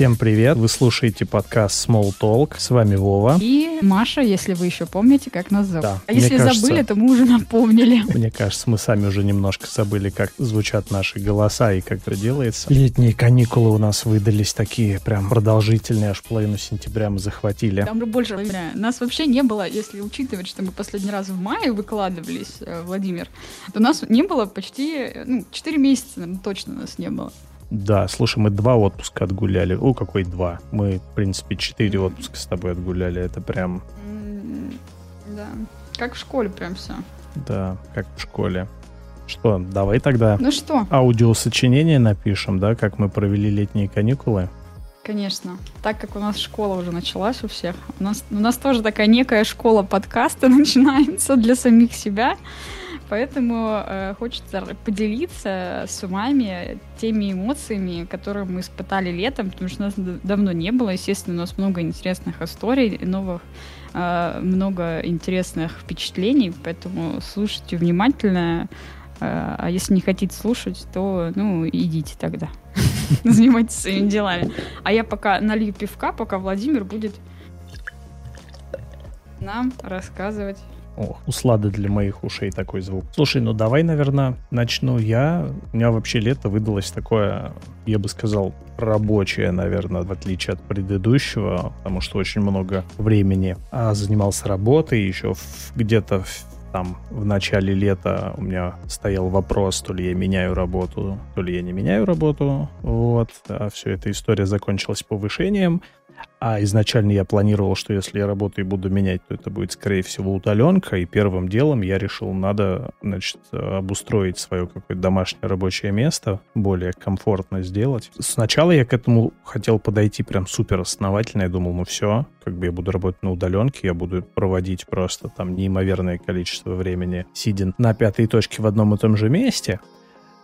Всем привет! Вы слушаете подкаст Small Talk. С вами Вова. И Маша, если вы еще помните, как нас зовут. Да. А если кажется, забыли, то мы уже напомнили. Мне кажется, мы сами уже немножко забыли, как звучат наши голоса и как это делается. Летние каникулы у нас выдались такие прям продолжительные, аж половину сентября мы захватили. Там больше времени. Нас вообще не было, если учитывать, что мы последний раз в мае выкладывались, э, Владимир, то нас не было почти, ну, 4 месяца наверное, точно нас не было. Да, слушай, мы два отпуска отгуляли. О, какой два? Мы, в принципе, четыре отпуска с тобой отгуляли. Это прям... Да. Как в школе прям все. Да, как в школе. Что, давай тогда Ну что? аудиосочинение напишем, да, как мы провели летние каникулы. Конечно. Так как у нас школа уже началась у всех, у нас, у нас тоже такая некая школа подкаста начинается для самих себя. Поэтому э, хочется поделиться с вами теми эмоциями, которые мы испытали летом, потому что нас давно не было. Естественно, у нас много интересных историй, новых, э, много интересных впечатлений, поэтому слушайте внимательно. Э, а если не хотите слушать, то, ну, идите тогда. Занимайтесь своими делами. А я пока налью пивка, пока Владимир будет нам рассказывать Ох, услада для моих ушей такой звук. Слушай, ну давай, наверное, начну я. У меня вообще лето выдалось такое, я бы сказал, рабочее, наверное, в отличие от предыдущего, потому что очень много времени а, занимался работой, еще где-то там в начале лета у меня стоял вопрос, то ли я меняю работу, то ли я не меняю работу. Вот. А все эта история закончилась повышением. А изначально я планировал, что если я работу и буду менять, то это будет, скорее всего, удаленка. И первым делом я решил, надо, значит, обустроить свое какое-то домашнее рабочее место, более комфортно сделать. Сначала я к этому хотел подойти прям супер основательно. Я думал, ну все, как бы я буду работать на удаленке, я буду проводить просто там неимоверное количество времени, сидя на пятой точке в одном и том же месте.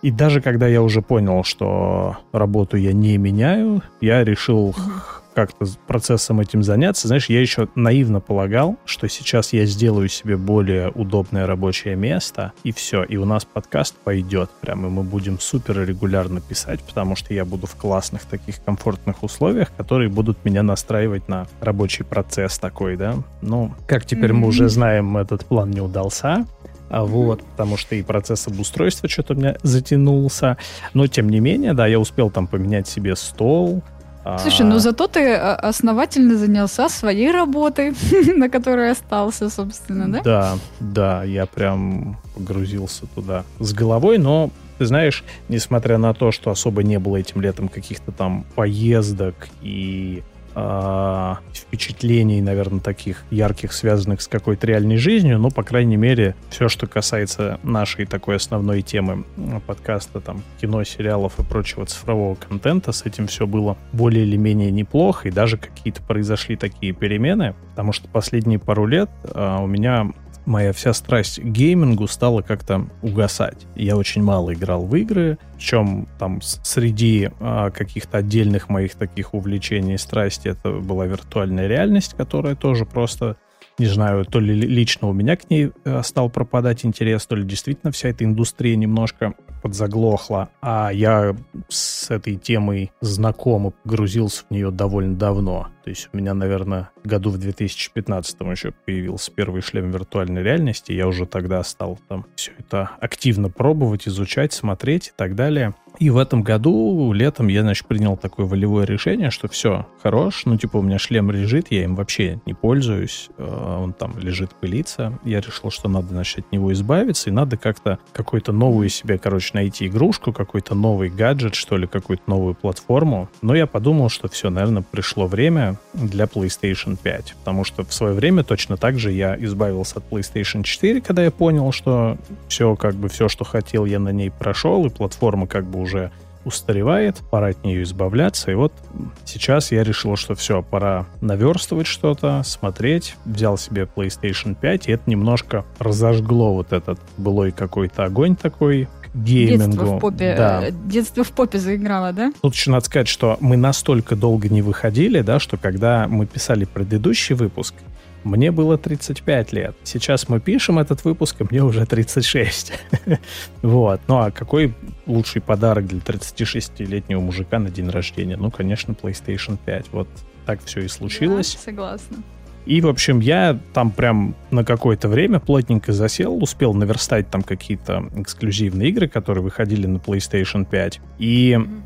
И даже когда я уже понял, что работу я не меняю, я решил как-то процессом этим заняться. Знаешь, я еще наивно полагал, что сейчас я сделаю себе более удобное рабочее место, и все, и у нас подкаст пойдет прям, и мы будем супер регулярно писать, потому что я буду в классных таких комфортных условиях, которые будут меня настраивать на рабочий процесс такой, да. Ну, как теперь mm-hmm. мы уже знаем, этот план не удался, а вот, потому что и процесс обустройства что-то у меня затянулся. Но, тем не менее, да, я успел там поменять себе стол, Слушай, ну зато ты а, основательно занялся своей работой, на которой остался, собственно, да? Да, да, я прям погрузился туда с головой, но ты знаешь, несмотря на то, что особо не было этим летом каких-то там поездок и э, впечатлений, наверное, таких ярких, связанных с какой-то реальной жизнью, но, по крайней мере, все, что касается нашей такой основной темы подкаста, там, кино, сериалов и прочего цифрового контента, с этим все было более или менее неплохо, и даже какие-то произошли такие перемены, потому что последние пару лет э, у меня моя вся страсть к геймингу стала как-то угасать. Я очень мало играл в игры, причем там среди а, каких-то отдельных моих таких увлечений и страсти это была виртуальная реальность, которая тоже просто не знаю, то ли лично у меня к ней э, стал пропадать интерес, то ли действительно вся эта индустрия немножко подзаглохла, а я с этой темой знаком и погрузился в нее довольно давно. То есть у меня, наверное, году в 2015 еще появился первый шлем виртуальной реальности, я уже тогда стал там все это активно пробовать, изучать, смотреть и так далее. И в этом году, летом, я, значит, принял такое волевое решение, что все, хорош, ну, типа, у меня шлем лежит, я им вообще не пользуюсь, э, он там лежит, пылится. Я решил, что надо, значит, от него избавиться, и надо как-то какую-то новую себе, короче, найти игрушку, какой-то новый гаджет, что ли, какую-то новую платформу. Но я подумал, что все, наверное, пришло время для PlayStation 5, потому что в свое время точно так же я избавился от PlayStation 4, когда я понял, что все, как бы, все, что хотел, я на ней прошел, и платформа как бы уже устаревает, пора от нее избавляться. И вот сейчас я решил, что все, пора наверстывать что-то, смотреть. Взял себе PlayStation 5, и это немножко разожгло вот этот былой какой-то огонь такой геймингу. Детство в попе, да. Э, детство в попе заиграло, да? Тут еще надо сказать, что мы настолько долго не выходили, да, что когда мы писали предыдущий выпуск, мне было 35 лет. Сейчас мы пишем этот выпуск, и мне уже 36. вот. Ну а какой лучший подарок для 36-летнего мужика на день рождения? Ну, конечно, PlayStation 5. Вот так все и случилось. Согласна. И, в общем, я там прям на какое-то время плотненько засел, успел наверстать там какие-то эксклюзивные игры, которые выходили на PlayStation 5. И mm-hmm.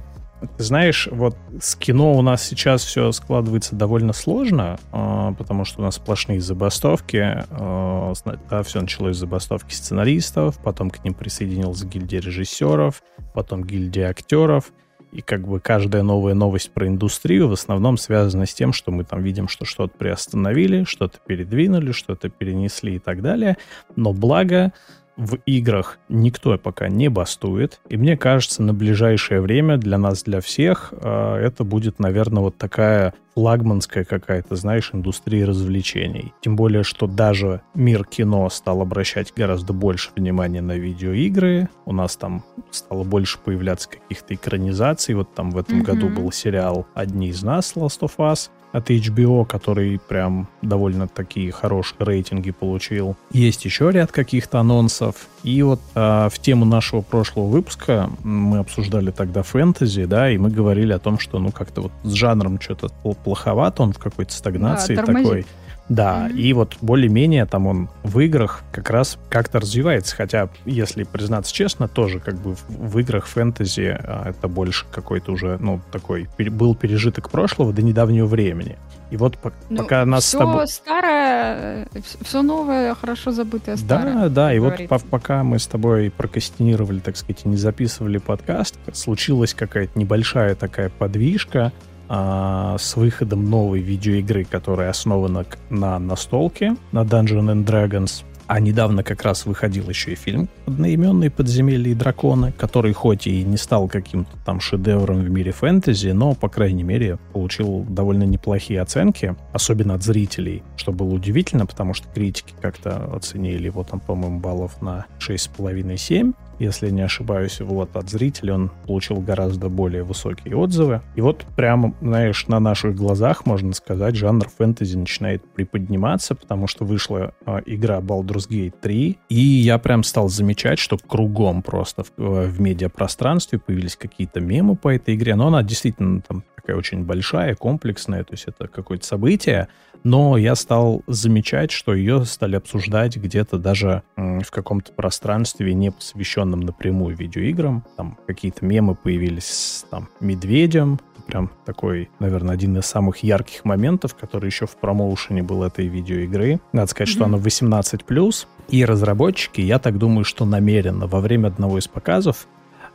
Ты знаешь, вот с кино у нас сейчас все складывается довольно сложно, э, потому что у нас сплошные забастовки. Э, да, все началось с забастовки сценаристов, потом к ним присоединилась гильдия режиссеров, потом гильдия актеров. И как бы каждая новая новость про индустрию в основном связана с тем, что мы там видим, что что-то приостановили, что-то передвинули, что-то перенесли и так далее. Но благо в играх никто пока не бастует. И мне кажется, на ближайшее время для нас, для всех, э, это будет, наверное, вот такая флагманская какая-то, знаешь, индустрия развлечений. Тем более, что даже мир кино стал обращать гораздо больше внимания на видеоигры. У нас там стало больше появляться каких-то экранизаций. Вот там в этом mm-hmm. году был сериал «Одни из нас» Last of Us от HBO, который прям довольно такие хорошие рейтинги получил. Есть еще ряд каких-то анонсов. И вот э, в тему нашего прошлого выпуска мы обсуждали тогда фэнтези, да, и мы говорили о том, что ну как-то вот с жанром что-то плоховато, он в какой-то стагнации да, такой. Да, mm-hmm. и вот более-менее там он в играх как раз как-то развивается, хотя, если признаться честно, тоже как бы в, в играх фэнтези а, это больше какой-то уже, ну, такой, пер, был пережиток прошлого до недавнего времени. И вот по, ну, пока нас все с тобой... старое, все новое, хорошо забытое старое. Да, да, и говорится. вот по, пока мы с тобой прокастинировали, так сказать, и не записывали подкаст, случилась какая-то небольшая такая подвижка, а, с выходом новой видеоигры, которая основана на настолке, на Dungeons and Dragons. А недавно как раз выходил еще и фильм одноименный «Подземелье и драконы», который хоть и не стал каким-то там шедевром в мире фэнтези, но, по крайней мере, получил довольно неплохие оценки, особенно от зрителей, что было удивительно, потому что критики как-то оценили его там, по-моему, баллов на 6,5-7, если не ошибаюсь, вот от зрителей он получил гораздо более высокие отзывы. И вот прямо, знаешь, на наших глазах, можно сказать, жанр фэнтези начинает приподниматься, потому что вышла э, игра Baldur's Gate 3, и я прям стал замечать, что кругом просто в, в медиапространстве появились какие-то мемы по этой игре, но она действительно там такая очень большая, комплексная, то есть это какое-то событие, но я стал замечать, что ее стали обсуждать где-то даже в каком-то пространстве, не посвященном напрямую видеоиграм. Там какие-то мемы появились с там, медведем, прям такой, наверное, один из самых ярких моментов, который еще в промоушене был этой видеоигры. Надо сказать, mm-hmm. что она 18+, и разработчики, я так думаю, что намеренно во время одного из показов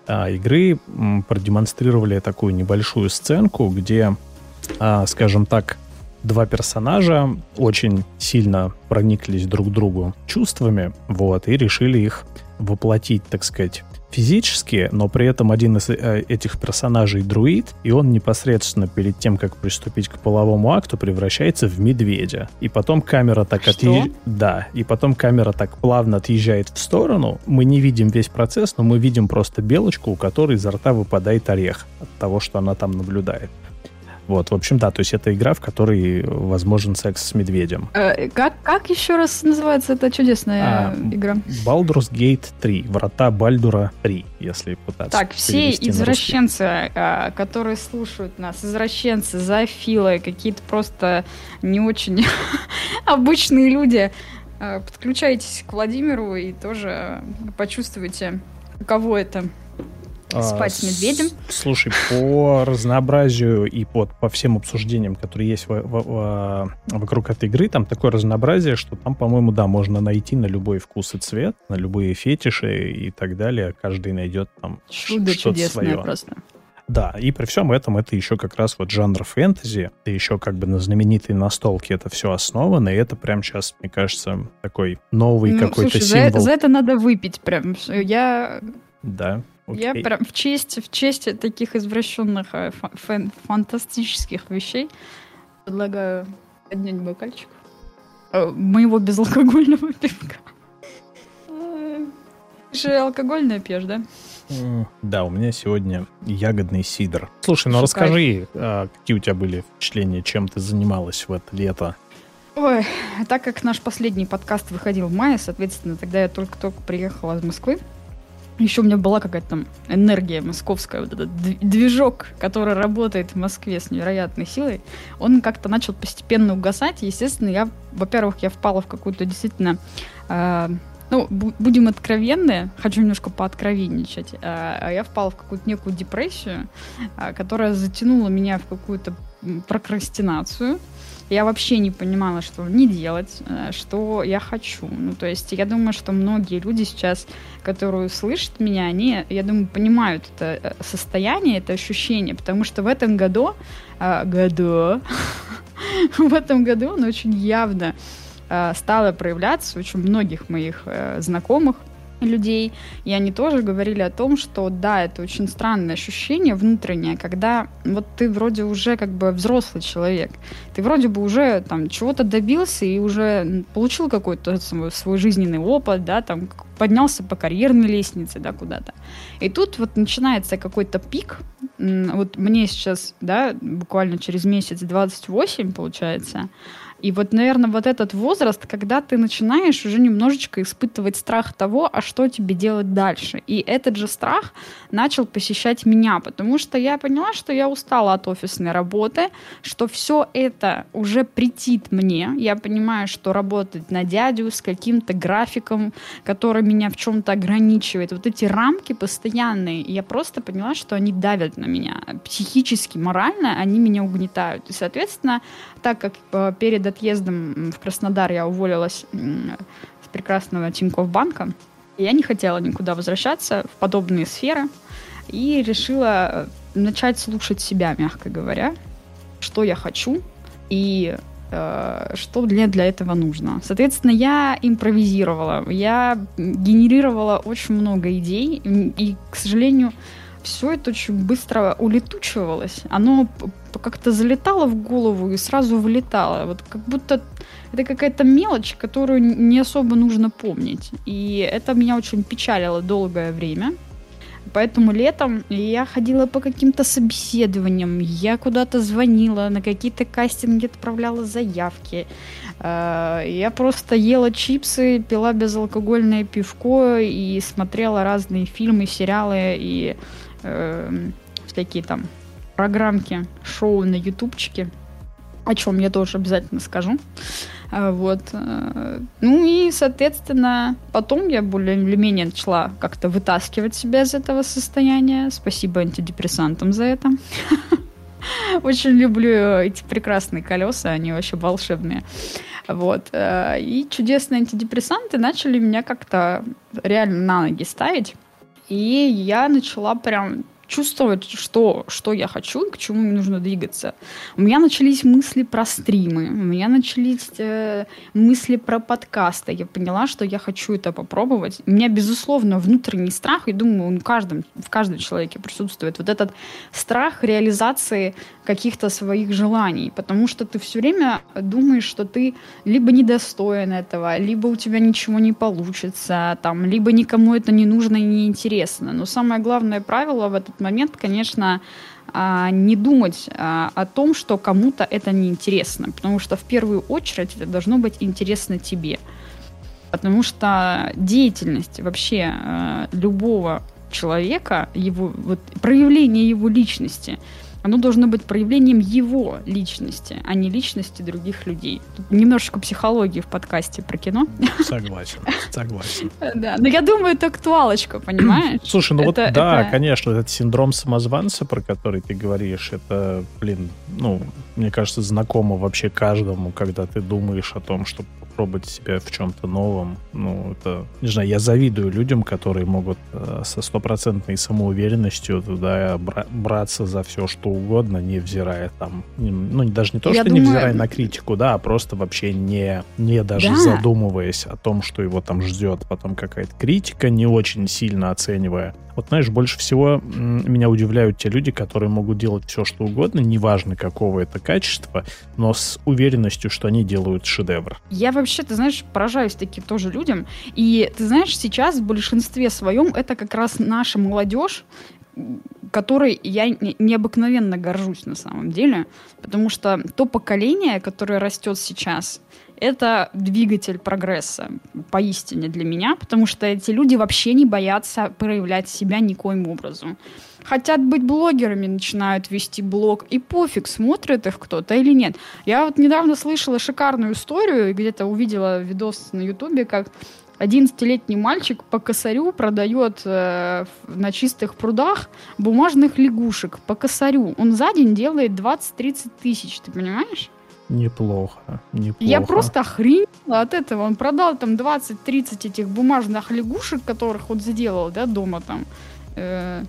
а, игры м, продемонстрировали такую небольшую сценку, где, а, скажем так, два персонажа очень сильно прониклись друг другу чувствами, вот, и решили их воплотить, так сказать, физически, но при этом один из э, этих персонажей друид, и он непосредственно перед тем, как приступить к половому акту, превращается в медведя. И потом камера так отъезжает... Да, и потом камера так плавно отъезжает в сторону. Мы не видим весь процесс, но мы видим просто белочку, у которой изо рта выпадает орех от того, что она там наблюдает. Вот, в общем, да, то есть это игра, в которой возможен секс с медведем. Э, как, как еще раз называется эта чудесная а, игра? Baldur's Gate 3, Врата Бальдура 3, если пытаться Так, все извращенцы, а, которые слушают нас, извращенцы, зоофилы, какие-то просто не очень обычные люди, а, подключайтесь к Владимиру и тоже почувствуйте, каково это а, Спать с медведем. Слушай, по разнообразию и по, по всем обсуждениям, которые есть в, в, в, вокруг этой игры, там такое разнообразие, что там, по-моему, да, можно найти на любой вкус и цвет, на любые фетиши и так далее. Каждый найдет там Чудо что-то свое. просто. Да, и при всем этом это еще как раз вот жанр фэнтези, и еще как бы на знаменитой настолке это все основано, и это прям сейчас, мне кажется, такой новый ну, какой-то символ. За, за это надо выпить прям. Я... Да, Окей. Я прям в честь, в честь таких извращенных э, фан фантастических вещей предлагаю поднять бокальчик э, моего безалкогольного пивка. Ты же алкогольная пьешь, да? Да, у меня сегодня ягодный сидр. Слушай, ну расскажи, а, какие у тебя были впечатления, чем ты занималась в это лето? Ой, так как наш последний подкаст выходил в мае, соответственно, тогда я только-только приехала из Москвы. Еще у меня была какая-то там энергия московская, вот этот движок, который работает в Москве с невероятной силой, он как-то начал постепенно угасать. Естественно, я, во-первых, я впала в какую-то действительно э, ну, будем откровенны, хочу немножко пооткровенничать. А я впала в какую-то некую депрессию, а, которая затянула меня в какую-то прокрастинацию. Я вообще не понимала, что мне делать, э, что я хочу. Ну, то есть я думаю, что многие люди сейчас, которые слышат меня, они, я думаю, понимают это э, состояние, это ощущение, потому что в этом году, э, году, в этом году он очень явно стало проявляться очень многих моих знакомых людей, и они тоже говорили о том, что да, это очень странное ощущение внутреннее, когда вот ты вроде уже как бы взрослый человек, ты вроде бы уже там чего-то добился и уже получил какой-то свой, жизненный опыт, да, там поднялся по карьерной лестнице, да, куда-то. И тут вот начинается какой-то пик, вот мне сейчас, да, буквально через месяц 28, получается, и вот, наверное, вот этот возраст, когда ты начинаешь уже немножечко испытывать страх того, а что тебе делать дальше. И этот же страх начал посещать меня, потому что я поняла, что я устала от офисной работы, что все это уже претит мне. Я понимаю, что работать на дядю с каким-то графиком, который меня в чем-то ограничивает. Вот эти рамки постоянные, я просто поняла, что они давят на меня. Психически, морально они меня угнетают. И, соответственно, так как э, перед отъездом в Краснодар я уволилась с прекрасного Тинькофф банка, я не хотела никуда возвращаться в подобные сферы и решила э, начать слушать себя, мягко говоря, что я хочу и э, что мне для этого нужно. Соответственно, я импровизировала, я генерировала очень много идей, и, к сожалению, все это очень быстро улетучивалось. Оно как-то залетало в голову и сразу вылетало. Вот как будто это какая-то мелочь, которую не особо нужно помнить. И это меня очень печалило долгое время. Поэтому летом я ходила по каким-то собеседованиям, я куда-то звонила, на какие-то кастинги отправляла заявки. Э, я просто ела чипсы, пила безалкогольное пивко и смотрела разные фильмы, сериалы и э, всякие там программки, шоу на ютубчике, о чем я тоже обязательно скажу. А, вот. Э, ну и, соответственно, потом я более или менее начала как-то вытаскивать себя из этого состояния. Спасибо антидепрессантам за это. Очень люблю эти прекрасные колеса, они вообще волшебные. Вот. Э, и чудесные антидепрессанты начали меня как-то реально на ноги ставить. И я начала прям чувствовать, что, что я хочу и к чему мне нужно двигаться. У меня начались мысли про стримы, у меня начались э, мысли про подкасты. Я поняла, что я хочу это попробовать. У меня, безусловно, внутренний страх, и думаю, он в каждом, в каждом человеке присутствует. Вот этот страх реализации каких-то своих желаний, потому что ты все время думаешь, что ты либо недостоин этого, либо у тебя ничего не получится, там, либо никому это не нужно и не интересно. Но самое главное правило в этот момент, конечно, а, не думать а, о том, что кому-то это не интересно, потому что в первую очередь это должно быть интересно тебе. Потому что деятельность вообще а, любого человека, его вот, проявление его личности – оно должно быть проявлением его личности, а не личности других людей. Тут немножечко психологии в подкасте про кино. Согласен, согласен. Да, но я думаю, это актуалочка, понимаешь? Слушай, ну вот да, конечно, этот синдром самозванца, про который ты говоришь, это, блин, ну, мне кажется, знакомо вообще каждому, когда ты думаешь о том, что пробовать себя в чем-то новом. Ну, это, не знаю, я завидую людям, которые могут э, со стопроцентной самоуверенностью туда бра- браться за все, что угодно, невзирая там, ну, даже не то, я что думаю... невзирая на критику, да, а просто вообще не, не даже да. задумываясь о том, что его там ждет потом какая-то критика, не очень сильно оценивая вот знаешь, больше всего меня удивляют те люди, которые могут делать все, что угодно, неважно какого это качества, но с уверенностью, что они делают шедевр. Я вообще, ты знаешь, поражаюсь таким тоже людям. И ты знаешь, сейчас в большинстве своем это как раз наша молодежь, которой я необыкновенно горжусь на самом деле, потому что то поколение, которое растет сейчас, это двигатель прогресса, поистине для меня, потому что эти люди вообще не боятся проявлять себя никоим образом. Хотят быть блогерами, начинают вести блог, и пофиг, смотрит их кто-то или нет. Я вот недавно слышала шикарную историю, где-то увидела видос на ютубе, как 11-летний мальчик по косарю продает э, на чистых прудах бумажных лягушек по косарю. Он за день делает 20-30 тысяч, ты понимаешь? Неплохо, неплохо. Я просто охренела от этого. Он продал там 20-30 этих бумажных лягушек, которых он сделал, да, дома там. Э,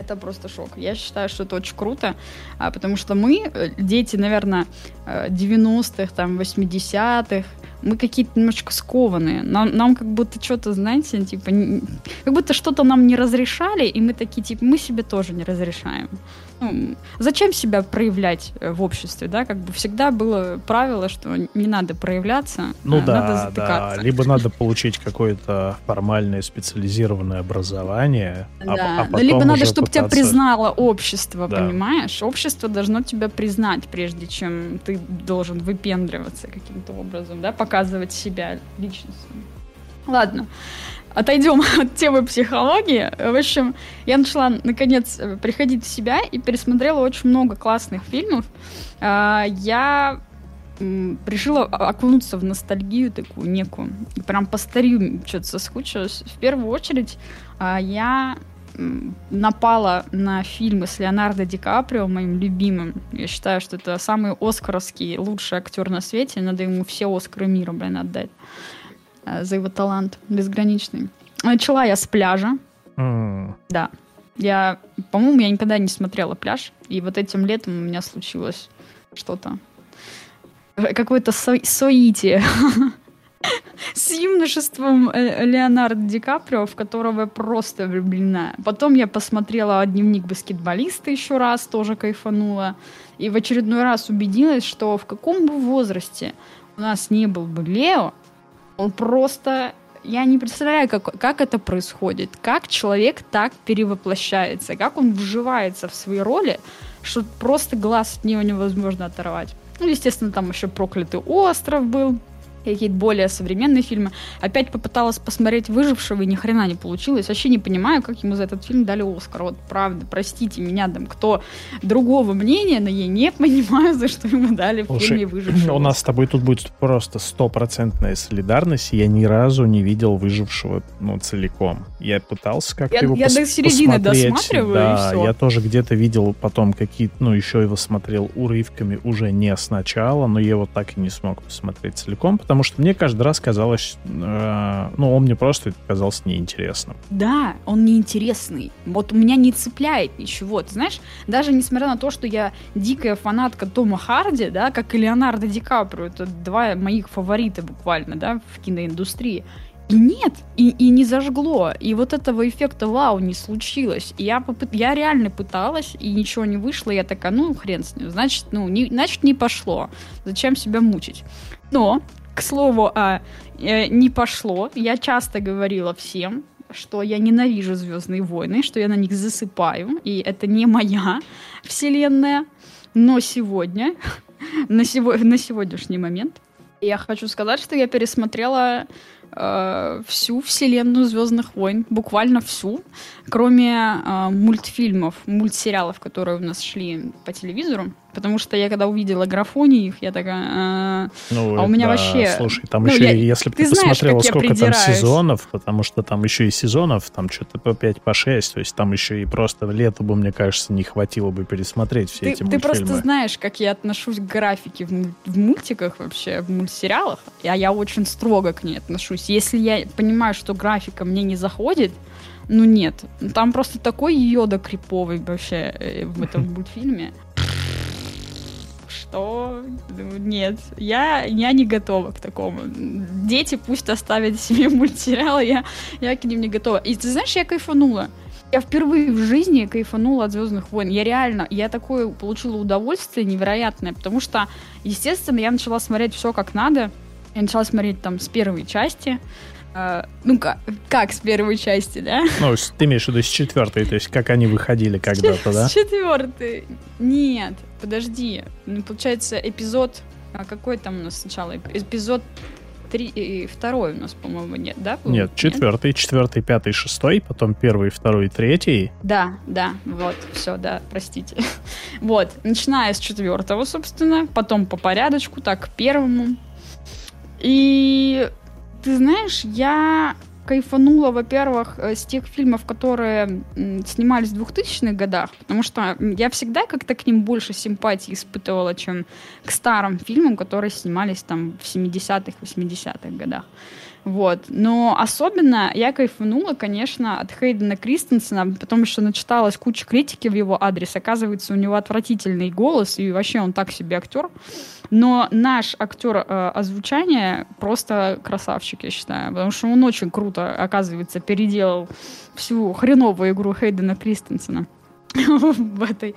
это просто шок. Я считаю, что это очень круто, а, потому что мы, э, дети, наверное, 90-х, э, там, 80-х, мы какие-то немножечко скованные. Нам, нам как будто что-то, знаете, типа, как будто что-то нам не разрешали, и мы такие, типа, мы себе тоже не разрешаем. Ну, зачем себя проявлять э, в обществе, да? Как бы всегда было правило, что не надо проявляться, ну, а да, надо затыкаться. Да. Либо надо получить какое-то формальное специализированное образование, а да. а, а потом Либо надо, чтобы пытаться... тебя признало общество, да. понимаешь? Общество должно тебя признать, прежде чем ты должен выпендриваться каким-то образом, да? Показывать себя личностью. Ладно отойдем от темы психологии. В общем, я начала, наконец, приходить в себя и пересмотрела очень много классных фильмов. А, я решила окунуться в ностальгию такую некую. Прям по старью что-то соскучилась. В первую очередь а, я напала на фильмы с Леонардо Ди Каприо, моим любимым. Я считаю, что это самый оскаровский лучший актер на свете. Надо ему все Оскары мира, блин, отдать. Э, за его талант безграничный. Начала я с пляжа. Mm. Да. Я, по-моему, я никогда не смотрела пляж. И вот этим летом у меня случилось что-то. Какое-то со- соитие с юношеством э, Леонардо Ди Каприо, в которого я просто влюблена. Потом я посмотрела дневник баскетболиста еще раз, тоже кайфанула. И в очередной раз убедилась, что в каком бы возрасте у нас не был бы Лео, он просто... Я не представляю, как, как это происходит, как человек так перевоплощается, как он вживается в свои роли, что просто глаз от него невозможно оторвать. Ну, естественно, там еще проклятый остров был, какие-то более современные фильмы. Опять попыталась посмотреть «Выжившего», и ни хрена не получилось. Вообще не понимаю, как ему за этот фильм дали Оскар. Вот правда, простите меня, там, кто другого мнения, но я не понимаю, за что ему дали в Слушай, фильме «Выжившего». У нас с тобой тут будет просто стопроцентная солидарность. Я ни разу не видел «Выжившего» ну, целиком. Я пытался как-то я, его Я пос- до середины посмотреть. досматриваю, да, я тоже где-то видел потом какие-то, ну, еще его смотрел урывками уже не сначала, но я его так и не смог посмотреть целиком, потому потому что мне каждый раз казалось, э, ну, он мне просто казался неинтересным. Да, он неинтересный. Вот у меня не цепляет ничего. Ты знаешь, даже несмотря на то, что я дикая фанатка Тома Харди, да, как и Леонардо Ди Каприо, это два моих фаворита буквально, да, в киноиндустрии. И нет, и, и не зажгло. И вот этого эффекта вау не случилось. И я, попыт... я реально пыталась, и ничего не вышло. Я такая, ну, хрен с ним. Значит, ну, не, значит, не пошло. Зачем себя мучить? Но к слову, а, э, не пошло. Я часто говорила всем, что я ненавижу Звездные войны, что я на них засыпаю, и это не моя вселенная. Но сегодня, на, сего, на сегодняшний момент, я хочу сказать, что я пересмотрела э, всю вселенную Звездных войн, буквально всю, кроме э, мультфильмов, мультсериалов, которые у нас шли по телевизору. Потому что я когда увидела графоний их, я такая... А, ну, а у меня да, вообще... Слушай, там ну, еще, я, если бы ты, ты посмотрела, сколько там сезонов, потому что там еще и сезонов, там что-то по 5, по 6, то есть там еще и просто лето бы, мне кажется, не хватило бы пересмотреть все ты, эти мультфильмы. Ты просто знаешь, как я отношусь к графике в, в мультиках вообще, в мультсериалах, а я очень строго к ней отношусь. Если я понимаю, что графика мне не заходит, ну нет, там просто такой йода криповый вообще э, в этом мультфильме что нет, я, я не готова к такому. Дети пусть оставят себе мультсериалы, я, я к ним не готова. И ты знаешь, я кайфанула. Я впервые в жизни кайфанула от Звездных войн. Я реально, я такое получила удовольствие невероятное, потому что, естественно, я начала смотреть все как надо. Я начала смотреть там с первой части. Uh, ну как, как с первой части, да? Ну, ты имеешь в виду с четвертой, то есть как они выходили когда-то, да? С четвертой. Нет, подожди. Ну, получается, эпизод А какой там у нас сначала эпизод три, и второй у нас, по-моему, нет, да? Был? Нет, четвертый, нет? четвертый, пятый, шестой, потом первый, второй, третий. Да, да, вот, все, да, простите. вот, начиная с четвертого, собственно, потом по порядочку, так, к первому. И ты знаешь, я кайфанула, во-первых, э, с тех фильмов, которые снимались в 2000-х годах, потому что я всегда как-то к ним больше симпатии испытывала, чем к старым фильмам, которые снимались там в 70-х, 80-х годах. Вот. Но особенно я кайфанула, конечно, от Хейдена Кристенсена, потому что начиталась куча критики в его адрес. Оказывается, у него отвратительный голос, и вообще он так себе актер. Но наш актер э, озвучания просто красавчик, я считаю, потому что он очень круто, оказывается, переделал всю хреновую игру Хейдена Кристенсена в этой,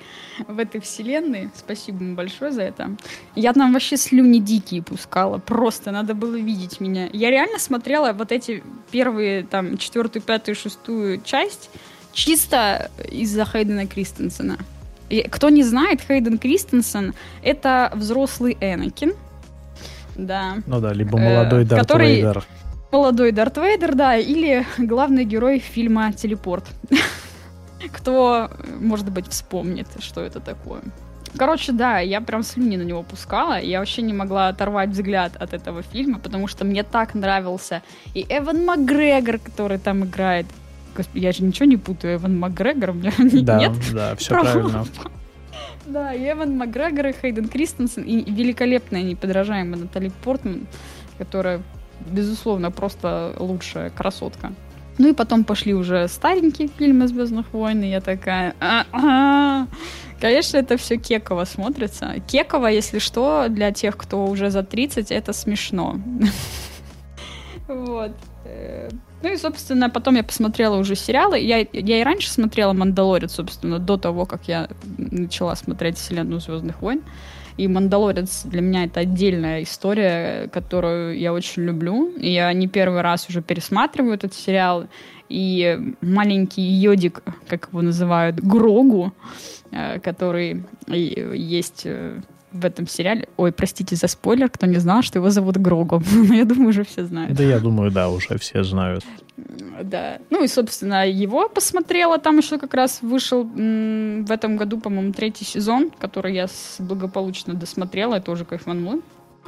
в этой вселенной. Спасибо ему большое за это. Я там вообще слюни дикие пускала. Просто надо было видеть меня. Я реально смотрела вот эти первые, там, четвертую, пятую, шестую часть чисто из-за Хейдена Кристенсена. И кто не знает, Хейден Кристенсен — это взрослый Энакин. Да. Ну да, либо молодой э, Дарт который... Вейдер. Молодой Дарт Вейдер, да, или главный герой фильма «Телепорт». Кто, может быть, вспомнит, что это такое. Короче, да, я прям слюни на него пускала. Я вообще не могла оторвать взгляд от этого фильма, потому что мне так нравился и Эван Макгрегор, который там играет. Господи, я же ничего не путаю. Эван Макгрегор, у меня да, нет. Да, все правильно. Да, и Эван Макгрегор, и Хейден Кристенсен, и великолепная, неподражаемая Натали Портман, которая, безусловно, просто лучшая красотка. Ну и потом пошли уже старенькие фильмы «Звездных войн», и я такая... Конечно, это все кеково смотрится. Кеково, если что, для тех, кто уже за 30, это смешно. Вот. Ну и, собственно, потом я посмотрела уже сериалы. Я, я и раньше смотрела «Мандалорец», собственно, до того, как я начала смотреть «Вселенную Звездных войн». И «Мандалорец» для меня это отдельная история, которую я очень люблю. Я не первый раз уже пересматриваю этот сериал. И маленький йодик, как его называют, Грогу, э, который есть э, в этом сериале. Ой, простите за спойлер, кто не знал, что его зовут Грогу. Но я думаю, уже все знают. Да, я думаю, да, уже все знают. Да. Ну и, собственно, его посмотрела. Там еще как раз вышел м- в этом году, по-моему, третий сезон, который я благополучно досмотрела. Это уже кайфанула.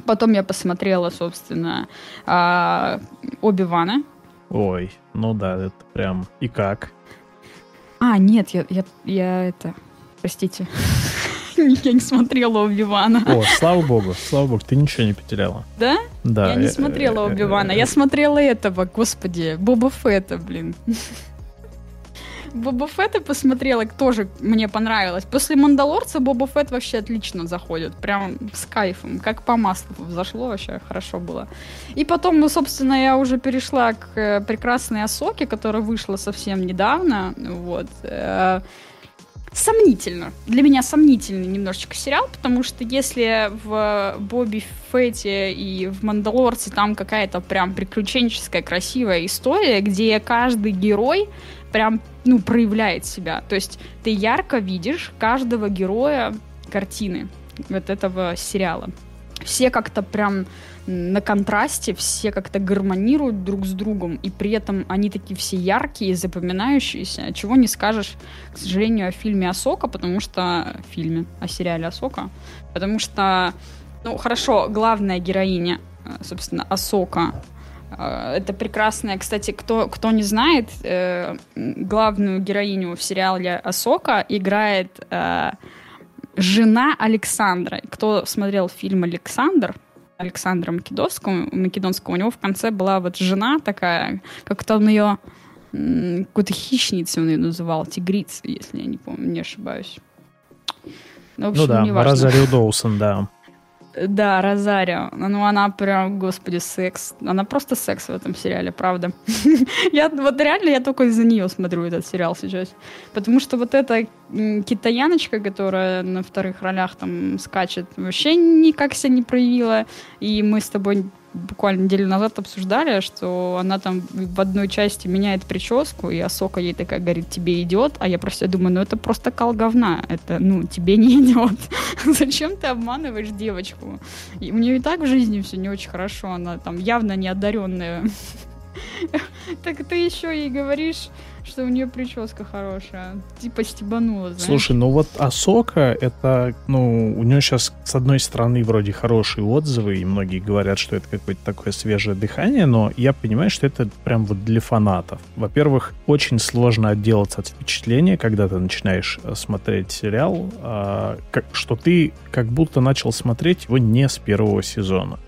Потом я посмотрела, собственно, а, Оби-Вана. Ой, ну да, это прям... И как? А, нет, я, я, я это... Простите. Я не смотрела Оби-Вана. О, слава богу, слава богу, ты ничего не потеряла. Да? Да. Я не смотрела Оби-Вана. Я смотрела этого, господи, Боба Фетта, блин. Боба Фетта посмотрела, тоже мне понравилось. После Мандалорца Боба Фетт вообще отлично заходит. Прям с кайфом. Как по маслу зашло вообще. Хорошо было. И потом, ну, собственно, я уже перешла к э, прекрасной Осоке, которая вышла совсем недавно. Вот. Сомнительно. Для меня сомнительный немножечко сериал, потому что если в Бобби Фетте и в Мандалорце там какая-то прям приключенческая красивая история, где каждый герой прям, ну, проявляет себя. То есть ты ярко видишь каждого героя картины вот этого сериала. Все как-то прям на контрасте, все как-то гармонируют друг с другом, и при этом они такие все яркие, запоминающиеся, чего не скажешь, к сожалению, о фильме Асока, потому что... фильме, о сериале Асока, потому что, ну, хорошо, главная героиня, э, собственно, Асока, э, это прекрасная, кстати, кто, кто не знает, э, главную героиню в сериале Асока играет жена Александра. Кто смотрел фильм «Александр», Александра Македонского, Македонского, у него в конце была вот жена такая, как-то он ее какой-то хищницей он ее называл, тигриц, если я не помню, не ошибаюсь. Ну, в общем, ну да, Розарио Доусон, да. Да, Розарио. Ну, она прям, господи, секс. Она просто секс в этом сериале, правда. я вот реально, я только из-за нее смотрю этот сериал сейчас. Потому что вот эта китаяночка, которая на вторых ролях там скачет, вообще никак себя не проявила. И мы с тобой буквально неделю назад обсуждали, что она там в одной части меняет прическу, и Асока ей такая говорит, тебе идет, а я просто думаю, ну это просто кал говна, это, ну, тебе не идет. Зачем ты обманываешь девочку? И у нее и так в жизни все не очень хорошо, она там явно неодаренная. Так ты еще ей говоришь, что у нее прическа хорошая. Типа стебанула, знаешь. Слушай, ну вот Асока, это, ну, у нее сейчас, с одной стороны, вроде хорошие отзывы, и многие говорят, что это какое-то такое свежее дыхание, но я понимаю, что это прям вот для фанатов. Во-первых, очень сложно отделаться от впечатления, когда ты начинаешь э, смотреть сериал, а, как, что ты как будто начал смотреть его не с первого сезона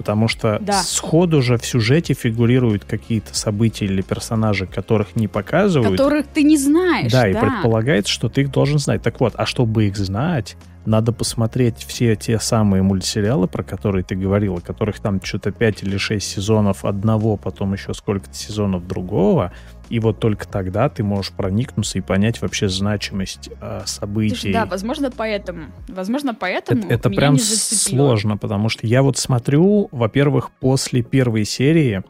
потому что да. сходу же в сюжете фигурируют какие-то события или персонажи, которых не показывают. Которых ты не знаешь. Да, да, и предполагается, что ты их должен знать. Так вот, а чтобы их знать, надо посмотреть все те самые мультсериалы, про которые ты говорила, которых там что-то 5 или 6 сезонов одного, потом еще сколько-то сезонов другого. И вот только тогда ты можешь проникнуться и понять вообще значимость э, событий. Слушай, да, возможно, поэтому. Возможно, поэтому. Это, это прям сложно, потому что я вот смотрю, во-первых, после первой серии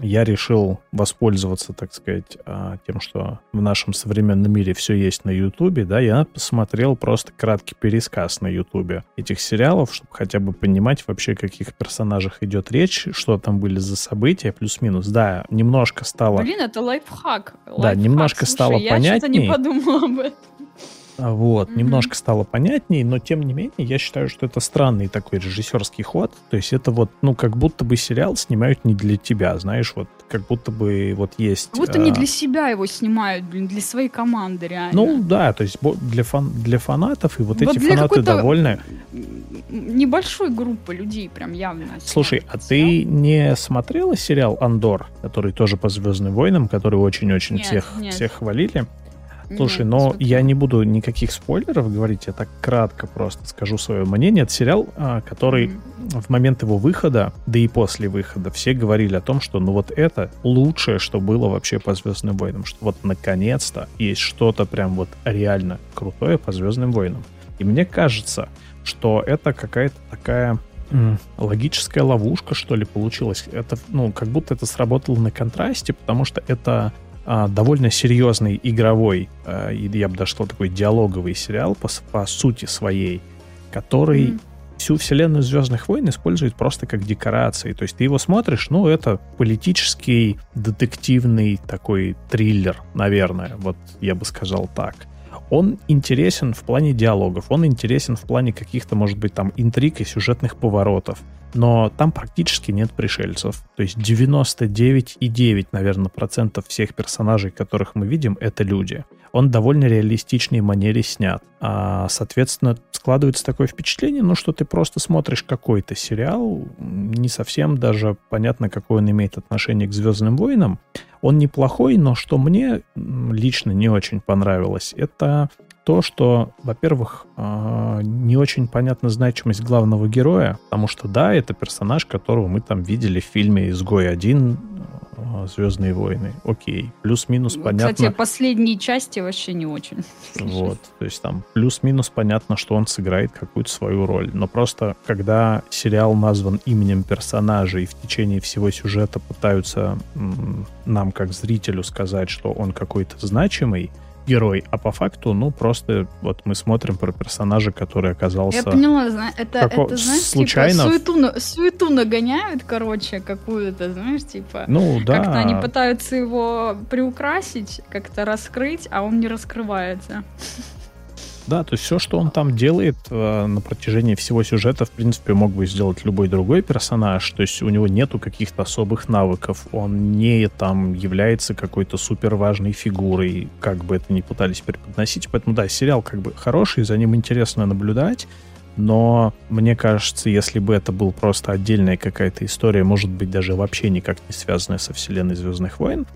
я решил воспользоваться, так сказать, а, тем, что в нашем современном мире все есть на Ютубе, да, я посмотрел просто краткий пересказ на Ютубе этих сериалов, чтобы хотя бы понимать вообще, о каких персонажах идет речь, что там были за события, плюс-минус. Да, немножко стало... Блин, это лайфхак. лайфхак. Да, немножко Слушай, стало я понятнее. Я не подумала об этом. Вот, mm-hmm. немножко стало понятнее, но тем не менее, я считаю, что это странный такой режиссерский ход. То есть это вот, ну, как будто бы сериал снимают не для тебя, знаешь, вот как будто бы вот есть... Как будто а... не для себя его снимают, блин, для своей команды, реально. Ну, да, то есть для, фан... для фанатов, и вот, вот эти фанаты довольны. Небольшой группы людей прям явно. Слушай, а ты не смотрела сериал «Андор», который тоже по «Звездным войнам», который очень-очень всех, нет. всех хвалили? Слушай, Нет, но я не буду никаких спойлеров говорить, я так кратко просто скажу свое мнение. Это сериал, а, который mm-hmm. в момент его выхода, да и после выхода, все говорили о том, что ну вот это лучшее, что было вообще по Звездным войнам, что вот наконец-то есть что-то прям вот реально крутое по Звездным войнам. И мне кажется, что это какая-то такая логическая ловушка, что ли, получилась. Это, ну, как будто это сработало на контрасте, потому что это а, довольно серьезный игровой, а, я бы даже сказал, такой диалоговый сериал по, по сути своей, который mm. всю вселенную Звездных войн использует просто как декорации. То есть ты его смотришь, ну, это политический, детективный такой триллер, наверное, вот я бы сказал так. Он интересен в плане диалогов, он интересен в плане каких-то, может быть, там интриг и сюжетных поворотов но там практически нет пришельцев. То есть 99,9, наверное, процентов всех персонажей, которых мы видим, это люди. Он довольно реалистичной манере снят. А, соответственно, складывается такое впечатление, ну, что ты просто смотришь какой-то сериал, не совсем даже понятно, какое он имеет отношение к «Звездным войнам». Он неплохой, но что мне лично не очень понравилось, это то, что, во-первых, а, не очень понятна значимость главного героя, потому что, да, это персонаж, которого мы там видели в фильме «Изгой один», а, Звездные войны. Окей. Плюс-минус понятно. Кстати, последние части вообще не очень. Вот. То есть там плюс-минус понятно, что он сыграет какую-то свою роль. Но просто, когда сериал назван именем персонажа и в течение всего сюжета пытаются нам, как зрителю, сказать, что он какой-то значимый, герой, а по факту, ну, просто вот мы смотрим про персонажа, который оказался... Я поняла, это, како... это знаешь, типа, случайно... типа, суету, суету нагоняют, короче, какую-то, знаешь, типа... Ну, да. Как-то они пытаются его приукрасить, как-то раскрыть, а он не раскрывается. Да, то есть все, что он там делает э, на протяжении всего сюжета, в принципе, мог бы сделать любой другой персонаж. То есть у него нету каких-то особых навыков. Он не там является какой-то супер важной фигурой, как бы это ни пытались преподносить. Поэтому да, сериал как бы хороший, за ним интересно наблюдать. Но мне кажется, если бы это был просто отдельная какая-то история, может быть, даже вообще никак не связанная со вселенной Звездных войн,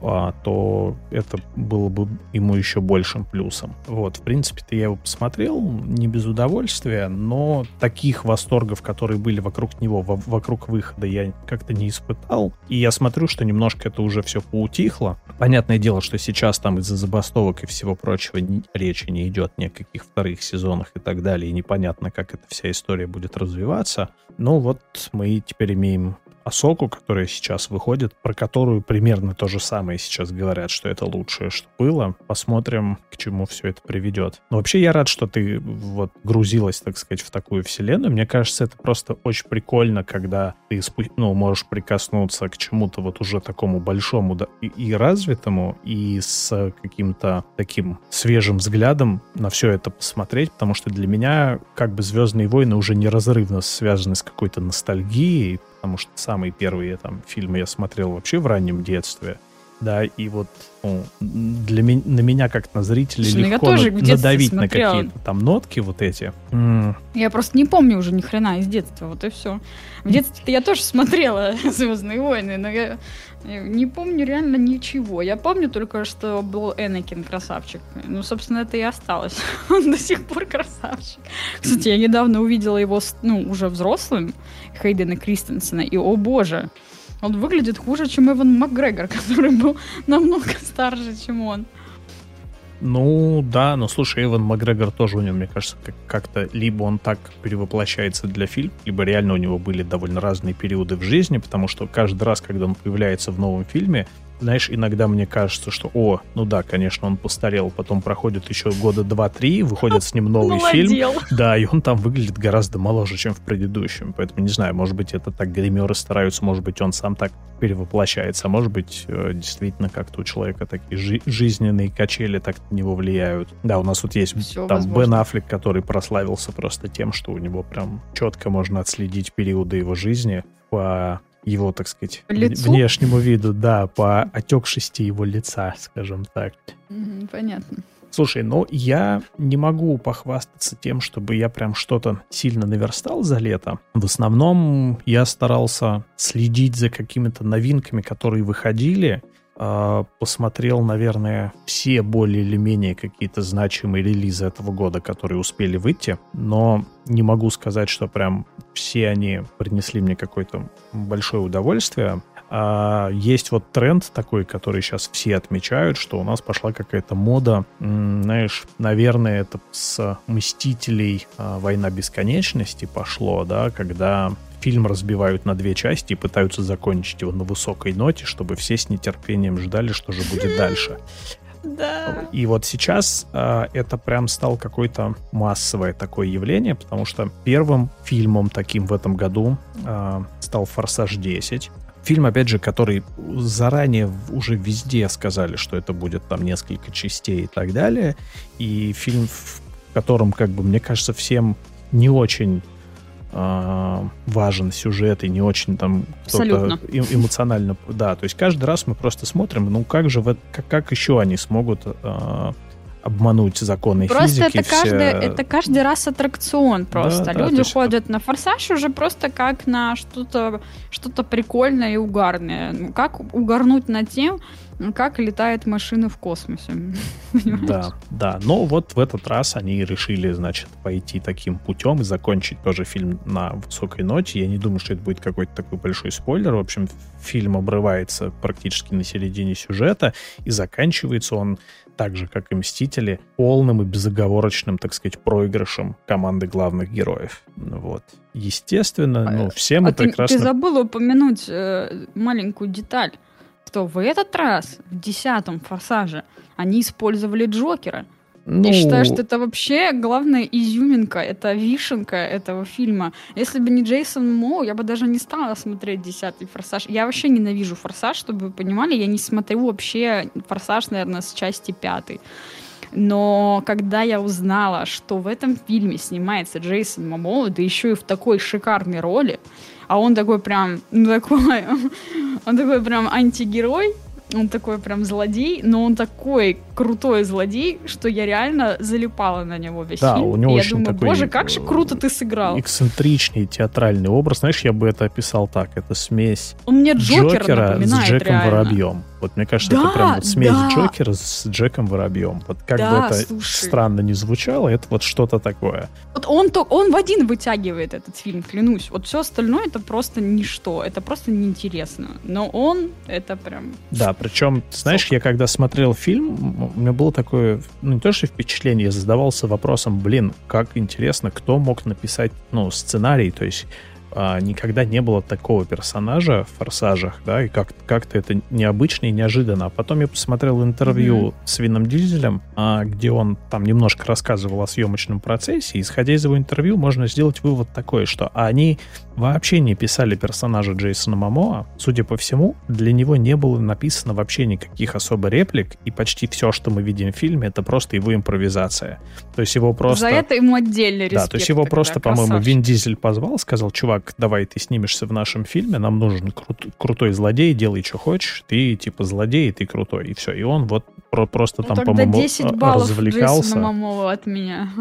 то это было бы ему еще большим плюсом. Вот, в принципе-то я его посмотрел не без удовольствия, но таких восторгов, которые были вокруг него, вокруг выхода, я как-то не испытал. И я смотрю, что немножко это уже все поутихло. Понятное дело, что сейчас там из-за забастовок и всего прочего речи не идет ни о каких вторых сезонах и так далее, и непонятно, как эта вся история будет развиваться. Но вот мы теперь имеем Асоку, которая сейчас выходит, про которую примерно то же самое сейчас говорят, что это лучшее, что было. Посмотрим, к чему все это приведет. Но вообще я рад, что ты вот грузилась, так сказать, в такую вселенную. Мне кажется, это просто очень прикольно, когда ты ну, можешь прикоснуться к чему-то вот уже такому большому да, и, и развитому, и с каким-то таким свежим взглядом на все это посмотреть, потому что для меня как бы «Звездные войны» уже неразрывно связаны с какой-то ностальгией, потому что самые первые там фильмы я смотрел вообще в раннем детстве. Да, и вот ну, для меня, на меня как на зрителя Слушай, ну легко на, надавить на какие-то там нотки вот эти. Mm. Я просто не помню уже ни хрена из детства, вот и все. В детстве я тоже смотрела Звездные войны, но я не помню реально ничего. Я помню только, что был Энакин красавчик. Ну, собственно, это и осталось. Он до сих пор красавчик. Кстати, я недавно увидела его, ну, уже взрослым, Хейдена Кристенсена, и, о боже, он выглядит хуже, чем Эван Макгрегор, который был намного старше, чем он. Ну, да, но слушай, Эван Макгрегор тоже у него, мне кажется, как-то либо он так перевоплощается для фильма, либо реально у него были довольно разные периоды в жизни, потому что каждый раз, когда он появляется в новом фильме, знаешь, иногда мне кажется, что, о, ну да, конечно, он постарел, потом проходит еще года два-три, выходит с ним новый фильм, да, и он там выглядит гораздо моложе, чем в предыдущем, поэтому не знаю, может быть, это так гримеры стараются, может быть, он сам так перевоплощается, а может быть, э, действительно, как-то у человека такие жи- жизненные качели так на него влияют. Да, у нас вот есть Все там возможно. Бен Аффлек, который прославился просто тем, что у него прям четко можно отследить периоды его жизни по его, так сказать, Лицу? внешнему виду, да, по отекшести его лица, скажем так. понятно. Слушай, ну я не могу похвастаться тем, чтобы я прям что-то сильно наверстал за лето. В основном я старался следить за какими-то новинками, которые выходили, посмотрел, наверное, все более или менее какие-то значимые релизы этого года, которые успели выйти, но не могу сказать, что прям все они принесли мне какое-то большое удовольствие. А есть вот тренд такой, который сейчас все отмечают, что у нас пошла какая-то мода, знаешь, наверное, это с «Мстителей. А, Война бесконечности» пошло, да, когда фильм разбивают на две части и пытаются закончить его на высокой ноте, чтобы все с нетерпением ждали, что же будет дальше. Да. И вот сейчас э, это прям стало какое-то массовое такое явление, потому что первым фильмом таким в этом году э, стал «Форсаж 10». Фильм, опять же, который заранее уже везде сказали, что это будет там несколько частей и так далее. И фильм, в котором, как бы, мне кажется, всем не очень э, важен сюжет и не очень там кто-то эмоционально... Да, то есть каждый раз мы просто смотрим, ну как же, как, как еще они смогут э, обмануть законы просто физики. Просто это, все... это каждый раз аттракцион просто. Да, Люди да, ходят это... на форсаж уже просто как на что-то что прикольное и угарное. Ну, как угарнуть над тем, как летает машина в космосе. Да, да. Но вот в этот раз они решили, значит, пойти таким путем и закончить тоже фильм на высокой ноте. Я не думаю, что это будет какой-то такой большой спойлер. В общем, фильм обрывается практически на середине сюжета и заканчивается он так же, как и «Мстители», полным и безоговорочным, так сказать, проигрышем команды главных героев. Вот. Естественно, ну, все мы а прекрасно... Ты, ты забыл упомянуть э, маленькую деталь что в этот раз, в десятом «Форсаже», они использовали Джокера. Ну... Я считаю, что это вообще главная изюминка, это вишенка этого фильма. Если бы не Джейсон Момоа, я бы даже не стала смотреть «Десятый форсаж». Я вообще ненавижу «Форсаж», чтобы вы понимали, я не смотрю вообще «Форсаж», наверное, с части пятой. Но когда я узнала, что в этом фильме снимается Джейсон Момоа, да еще и в такой шикарной роли, а он такой прям, ну такой, он такой прям антигерой, он такой прям злодей, но он такой крутой злодей, что я реально залипала на него весь да, фильм. У него и я думаю, такой боже, как же круто ты сыграл. Эксцентричный театральный образ. Знаешь, я бы это описал так. Это смесь он мне Джокера, Джокера с Джеком реально. Воробьем. Вот мне кажется, да, это прям вот смесь да. Джокера с Джеком Воробьем. Вот как да, бы это слушай. странно не звучало, это вот что-то такое. Вот он, то, он в один вытягивает этот фильм, клянусь. Вот все остальное это просто ничто, это просто неинтересно. Но он это прям... Да, причем, знаешь, я когда смотрел фильм, у меня было такое, ну не то что впечатление, я задавался вопросом, блин, как интересно, кто мог написать, ну, сценарий, то есть а, никогда не было такого персонажа в «Форсажах», да, и как- как-то это необычно и неожиданно. А потом я посмотрел интервью mm-hmm. с Вином Дизелем, а, где он там немножко рассказывал о съемочном процессе, исходя из его интервью, можно сделать вывод такой, что они вообще не писали персонажа Джейсона Мамоа. Судя по всему, для него не было написано вообще никаких особо реплик, и почти все, что мы видим в фильме, это просто его импровизация. То есть его просто... За это ему отдельный респект. Да, то есть его тогда, просто, по-моему, Вин Дизель позвал, сказал, чувак, давай ты снимешься в нашем фильме, нам нужен крут- крутой злодей, делай, что хочешь, ты типа злодей, ты крутой, и все. И он вот про- просто ну, там, по-моему, 10 баллов развлекался. Мамова от меня.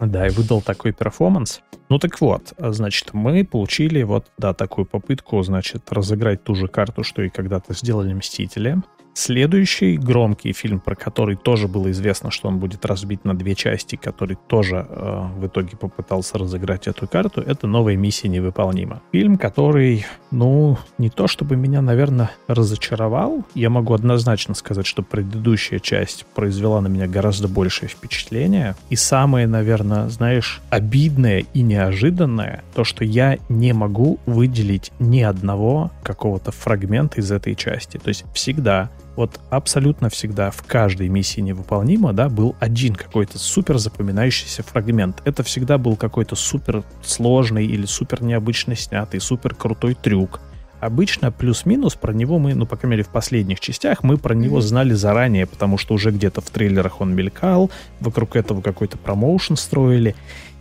Да, и выдал такой перформанс. Ну так вот, значит, мы получили вот, да, такую попытку, значит, разыграть ту же карту, что и когда-то сделали Мстители. Следующий громкий фильм, про который тоже было известно, что он будет разбит на две части, который тоже э, в итоге попытался разыграть эту карту, это «Новая миссия невыполнима». Фильм, который, ну, не то чтобы меня, наверное, разочаровал. Я могу однозначно сказать, что предыдущая часть произвела на меня гораздо большее впечатление. И самое, наверное, знаешь, обидное и неожиданное, то, что я не могу выделить ни одного какого-то фрагмента из этой части. То есть всегда вот абсолютно всегда в каждой миссии невыполнима, да, был один какой-то супер запоминающийся фрагмент. Это всегда был какой-то супер сложный или супер необычно снятый, супер крутой трюк. Обычно плюс-минус про него мы, ну, по крайней мере, в последних частях мы про него знали заранее, потому что уже где-то в трейлерах он мелькал, вокруг этого какой-то промоушен строили.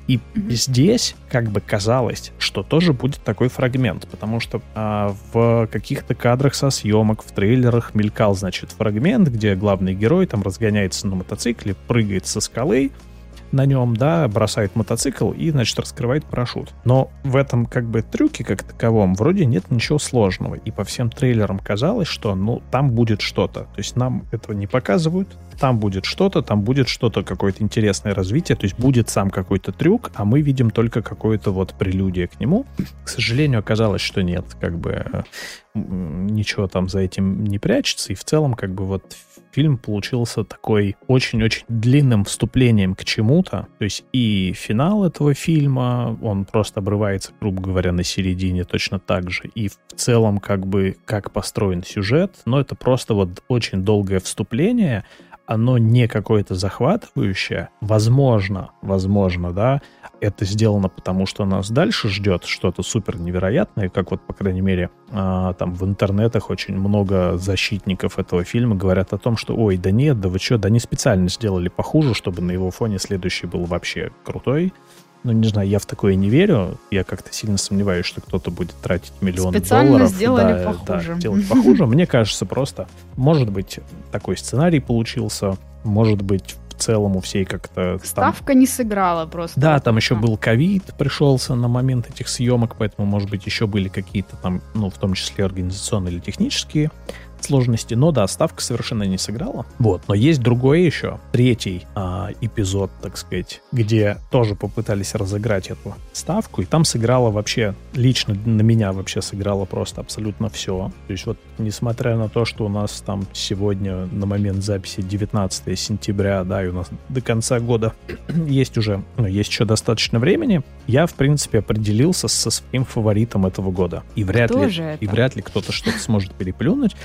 И mm-hmm. здесь как бы казалось, что тоже будет такой фрагмент, потому что а, в каких-то кадрах со съемок, в трейлерах мелькал, значит, фрагмент, где главный герой там разгоняется на мотоцикле, прыгает со скалы, на нем, да, бросает мотоцикл и, значит, раскрывает парашют. Но в этом как бы трюке как таковом вроде нет ничего сложного. И по всем трейлерам казалось, что, ну, там будет что-то. То есть нам этого не показывают, там будет что-то, там будет что-то, какое-то интересное развитие, то есть будет сам какой-то трюк, а мы видим только какое-то вот прелюдия к нему. К сожалению, оказалось, что нет, как бы ничего там за этим не прячется, и в целом как бы вот фильм получился такой очень-очень длинным вступлением к чему-то. То есть и финал этого фильма, он просто обрывается, грубо говоря, на середине точно так же. И в целом как бы как построен сюжет, но это просто вот очень долгое вступление, оно не какое-то захватывающее. Возможно, возможно, да, это сделано потому, что нас дальше ждет что-то супер невероятное, как вот, по крайней мере, э, там в интернетах очень много защитников этого фильма говорят о том, что ой, да нет, да вы что, да не специально сделали похуже, чтобы на его фоне следующий был вообще крутой. Ну, не знаю, я в такое не верю. Я как-то сильно сомневаюсь, что кто-то будет тратить миллионы Специально долларов. сделали да, похуже. Да, делать похуже. Мне кажется, просто, может быть, такой сценарий получился, может быть, в целом у всей как-то... Ставка там... не сыграла просто. Да, там еще был ковид, пришелся на момент этих съемок, поэтому, может быть, еще были какие-то там, ну, в том числе организационные или технические сложности, но да, ставка совершенно не сыграла. Вот, но есть другой еще, третий а, эпизод, так сказать, где тоже попытались разыграть эту ставку, и там сыграла вообще, лично на меня вообще сыграла просто абсолютно все. То есть вот, несмотря на то, что у нас там сегодня на момент записи 19 сентября, да, и у нас до конца года есть уже, ну, есть еще достаточно времени, я, в принципе, определился со своим фаворитом этого года. И вряд Кто ли, и вряд ли кто-то что-то сможет переплюнуть.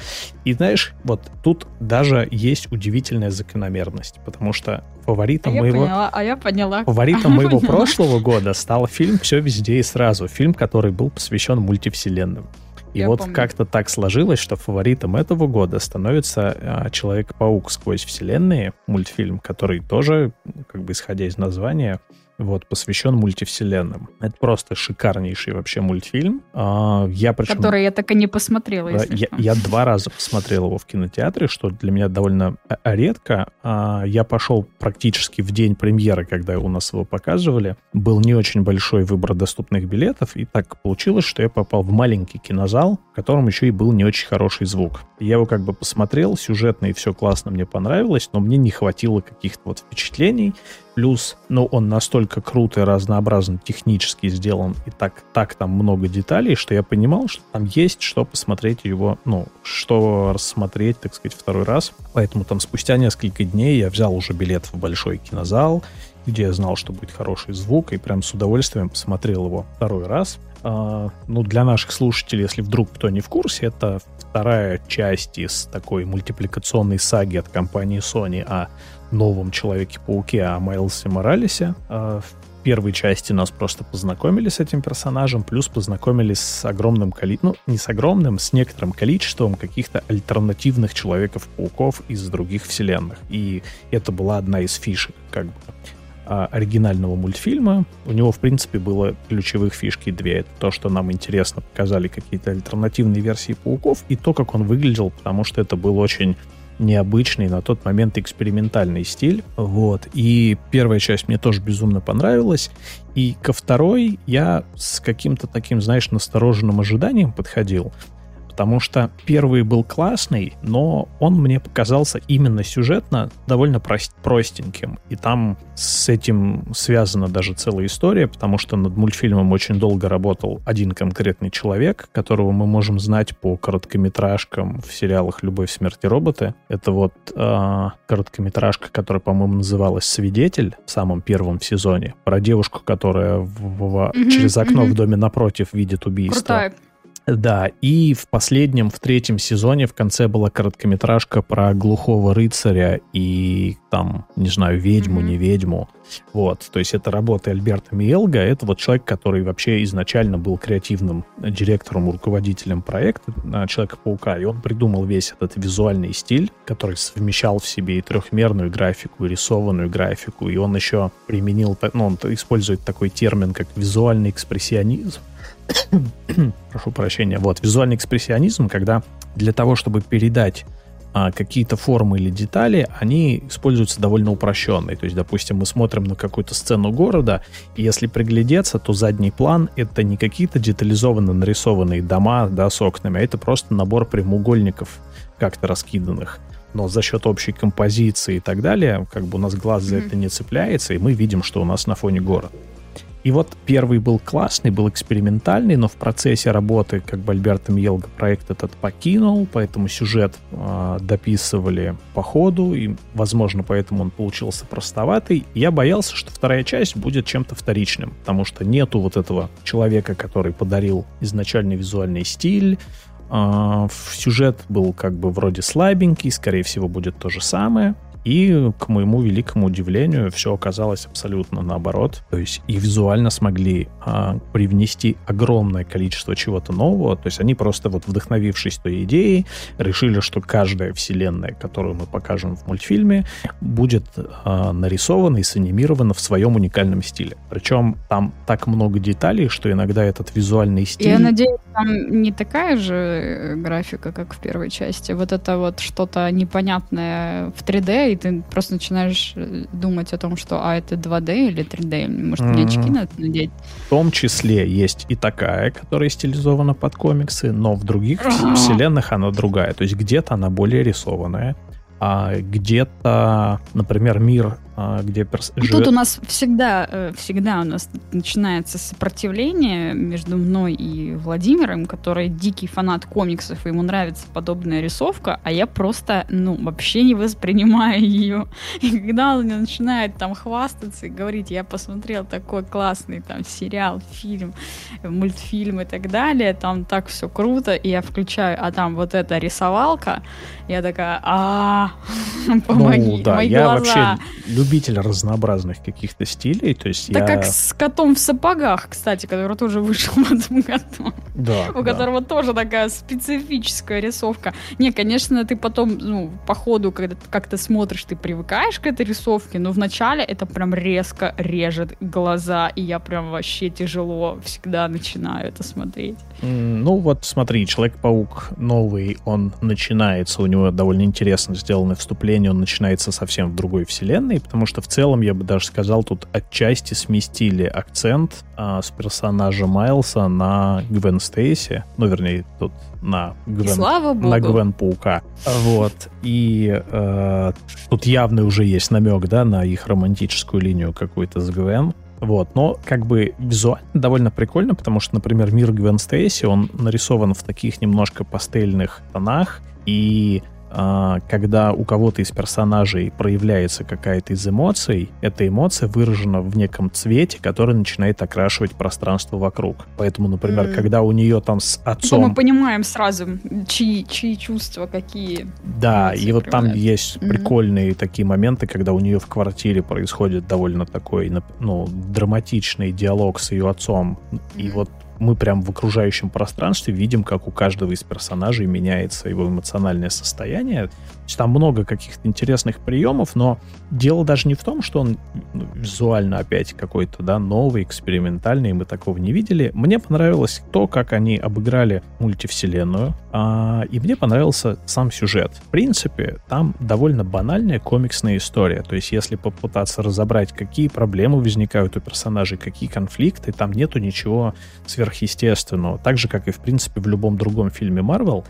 И знаешь, вот тут даже есть удивительная закономерность, потому что фаворитом а моего... Я поняла, а я поняла. Фаворитом моего прошлого года стал фильм «Все везде и сразу». Фильм, который был посвящен мультивселенным. И я вот как-то так сложилось, что фаворитом этого года становится а, Человек-паук сквозь вселенные, мультфильм, который тоже, как бы исходя из названия, вот, посвящен мультивселенным. Это просто шикарнейший вообще мультфильм. А, я причем... Который я так и не посмотрела, если я, я два раза посмотрел его в кинотеатре, что для меня довольно э, редко. А, я пошел практически в день премьеры, когда у нас его показывали. Был не очень большой выбор доступных билетов, и так получилось, что я попал в маленький кинозал, в котором еще и был не очень хороший звук. Я его как бы посмотрел, сюжетно и все классно мне понравилось, но мне не хватило каких-то вот впечатлений. Плюс, ну, он настолько круто и разнообразно технически сделан, и так, так там много деталей, что я понимал, что там есть что посмотреть его, ну, что рассмотреть, так сказать, второй раз. Поэтому там спустя несколько дней я взял уже билет в большой кинозал, где я знал, что будет хороший звук, и прям с удовольствием посмотрел его второй раз. А, ну, для наших слушателей, если вдруг кто не в курсе, это вторая часть из такой мультипликационной саги от компании Sony о новом Человеке-пауке, о Майлсе Моралесе. А, в первой части нас просто познакомили с этим персонажем, плюс познакомились с огромным количеством, ну, не с огромным, с некоторым количеством каких-то альтернативных Человеков-пауков из других вселенных. И это была одна из фишек, как бы а, оригинального мультфильма. У него, в принципе, было ключевых фишки две. Это то, что нам интересно показали какие-то альтернативные версии пауков, и то, как он выглядел, потому что это был очень необычный на тот момент экспериментальный стиль. Вот. И первая часть мне тоже безумно понравилась. И ко второй я с каким-то таким, знаешь, настороженным ожиданием подходил потому что первый был классный, но он мне показался именно сюжетно довольно прост, простеньким. И там с этим связана даже целая история, потому что над мультфильмом очень долго работал один конкретный человек, которого мы можем знать по короткометражкам в сериалах «Любовь, смерть и роботы». Это вот э, короткометражка, которая, по-моему, называлась «Свидетель» в самом первом сезоне, про девушку, которая в, в, mm-hmm, через окно mm-hmm. в доме напротив видит убийство. Крутая да, и в последнем, в третьем сезоне в конце была короткометражка про глухого рыцаря и там, не знаю, ведьму, mm-hmm. не ведьму. Вот, то есть это работа Альберта Миелга, это вот человек, который вообще изначально был креативным директором, руководителем проекта Человека-паука, и он придумал весь этот визуальный стиль, который совмещал в себе и трехмерную графику, и рисованную графику, и он еще применил, ну, он использует такой термин, как визуальный экспрессионизм, прошу прощения, вот, визуальный экспрессионизм, когда для того, чтобы передать а, какие-то формы или детали, они используются довольно упрощенные. То есть, допустим, мы смотрим на какую-то сцену города, и если приглядеться, то задний план — это не какие-то детализованно нарисованные дома да, с окнами, а это просто набор прямоугольников как-то раскиданных. Но за счет общей композиции и так далее, как бы у нас глаз за mm-hmm. это не цепляется, и мы видим, что у нас на фоне город. И вот первый был классный, был экспериментальный, но в процессе работы как бы Альберта Мьелга проект этот покинул, поэтому сюжет э, дописывали по ходу, и, возможно, поэтому он получился простоватый. Я боялся, что вторая часть будет чем-то вторичным, потому что нету вот этого человека, который подарил изначальный визуальный стиль, э, сюжет был как бы вроде слабенький, скорее всего, будет то же самое. И, к моему великому удивлению, все оказалось абсолютно наоборот. То есть и визуально смогли а, привнести огромное количество чего-то нового. То есть они просто вот вдохновившись той идеей, решили, что каждая вселенная, которую мы покажем в мультфильме, будет а, нарисована и санимирована в своем уникальном стиле. Причем там так много деталей, что иногда этот визуальный стиль... Я надеюсь, там не такая же э, графика, как в первой части. Вот это вот что-то непонятное в 3D и ты просто начинаешь э, думать о том, что а это 2D или 3D, может, мне очки надо надеть. В том числе есть и такая, которая стилизована под комиксы, но в других вселенных она другая. То есть где-то она более рисованная, а где-то, например, мир а, где перс... живет... Тут у нас всегда, э, всегда у нас начинается сопротивление между мной и Владимиром, который дикий фанат комиксов, и ему нравится подобная рисовка, а я просто, ну, вообще не воспринимаю ее. И когда он начинает там хвастаться и говорить, я посмотрел такой классный там сериал, фильм, мультфильм и так далее, там так все круто, и я включаю, а там вот эта рисовалка, я такая, а помоги, ну, я вообще любитель разнообразных каких-то стилей, то есть Так я... как с котом в сапогах, кстати, который тоже вышел в этом году. Да, у да. которого тоже такая специфическая рисовка. Не, конечно, ты потом, ну, по ходу, когда ты как-то смотришь, ты привыкаешь к этой рисовке, но вначале это прям резко режет глаза, и я прям вообще тяжело всегда начинаю это смотреть. Ну вот смотри, Человек-паук новый, он начинается, у него довольно интересно сделано вступление, он начинается совсем в другой вселенной, потому что в целом, я бы даже сказал, тут отчасти сместили акцент а, с персонажа Майлса на Гвен Стейси, ну, вернее, тут на И Гвен слава богу. на Гвен Паука. Вот. И э, тут явный уже есть намек, да, на их романтическую линию какую-то с Гвен. Вот, но как бы визуально довольно прикольно, потому что, например, мир Гвен Стейси, он нарисован в таких немножко пастельных тонах, и когда у кого-то из персонажей проявляется какая-то из эмоций, эта эмоция выражена в неком цвете, который начинает окрашивать пространство вокруг. Поэтому, например, Мгм. когда у нее там с отцом... мы понимаем сразу, чьи, чьи чувства какие. Да, и вот там есть Мгм. прикольные такие моменты, когда у нее в квартире происходит довольно такой, ну, драматичный диалог с ее отцом. И Мгм. вот мы прям в окружающем пространстве видим, как у каждого из персонажей меняется его эмоциональное состояние. Там много каких-то интересных приемов, но дело даже не в том, что он ну, визуально опять какой-то, да, новый, экспериментальный, мы такого не видели. Мне понравилось то, как они обыграли мультивселенную, а, и мне понравился сам сюжет. В принципе, там довольно банальная комиксная история. То есть, если попытаться разобрать, какие проблемы возникают у персонажей, какие конфликты, там нету ничего сверхъестественного. Так же, как и, в принципе, в любом другом фильме Марвел.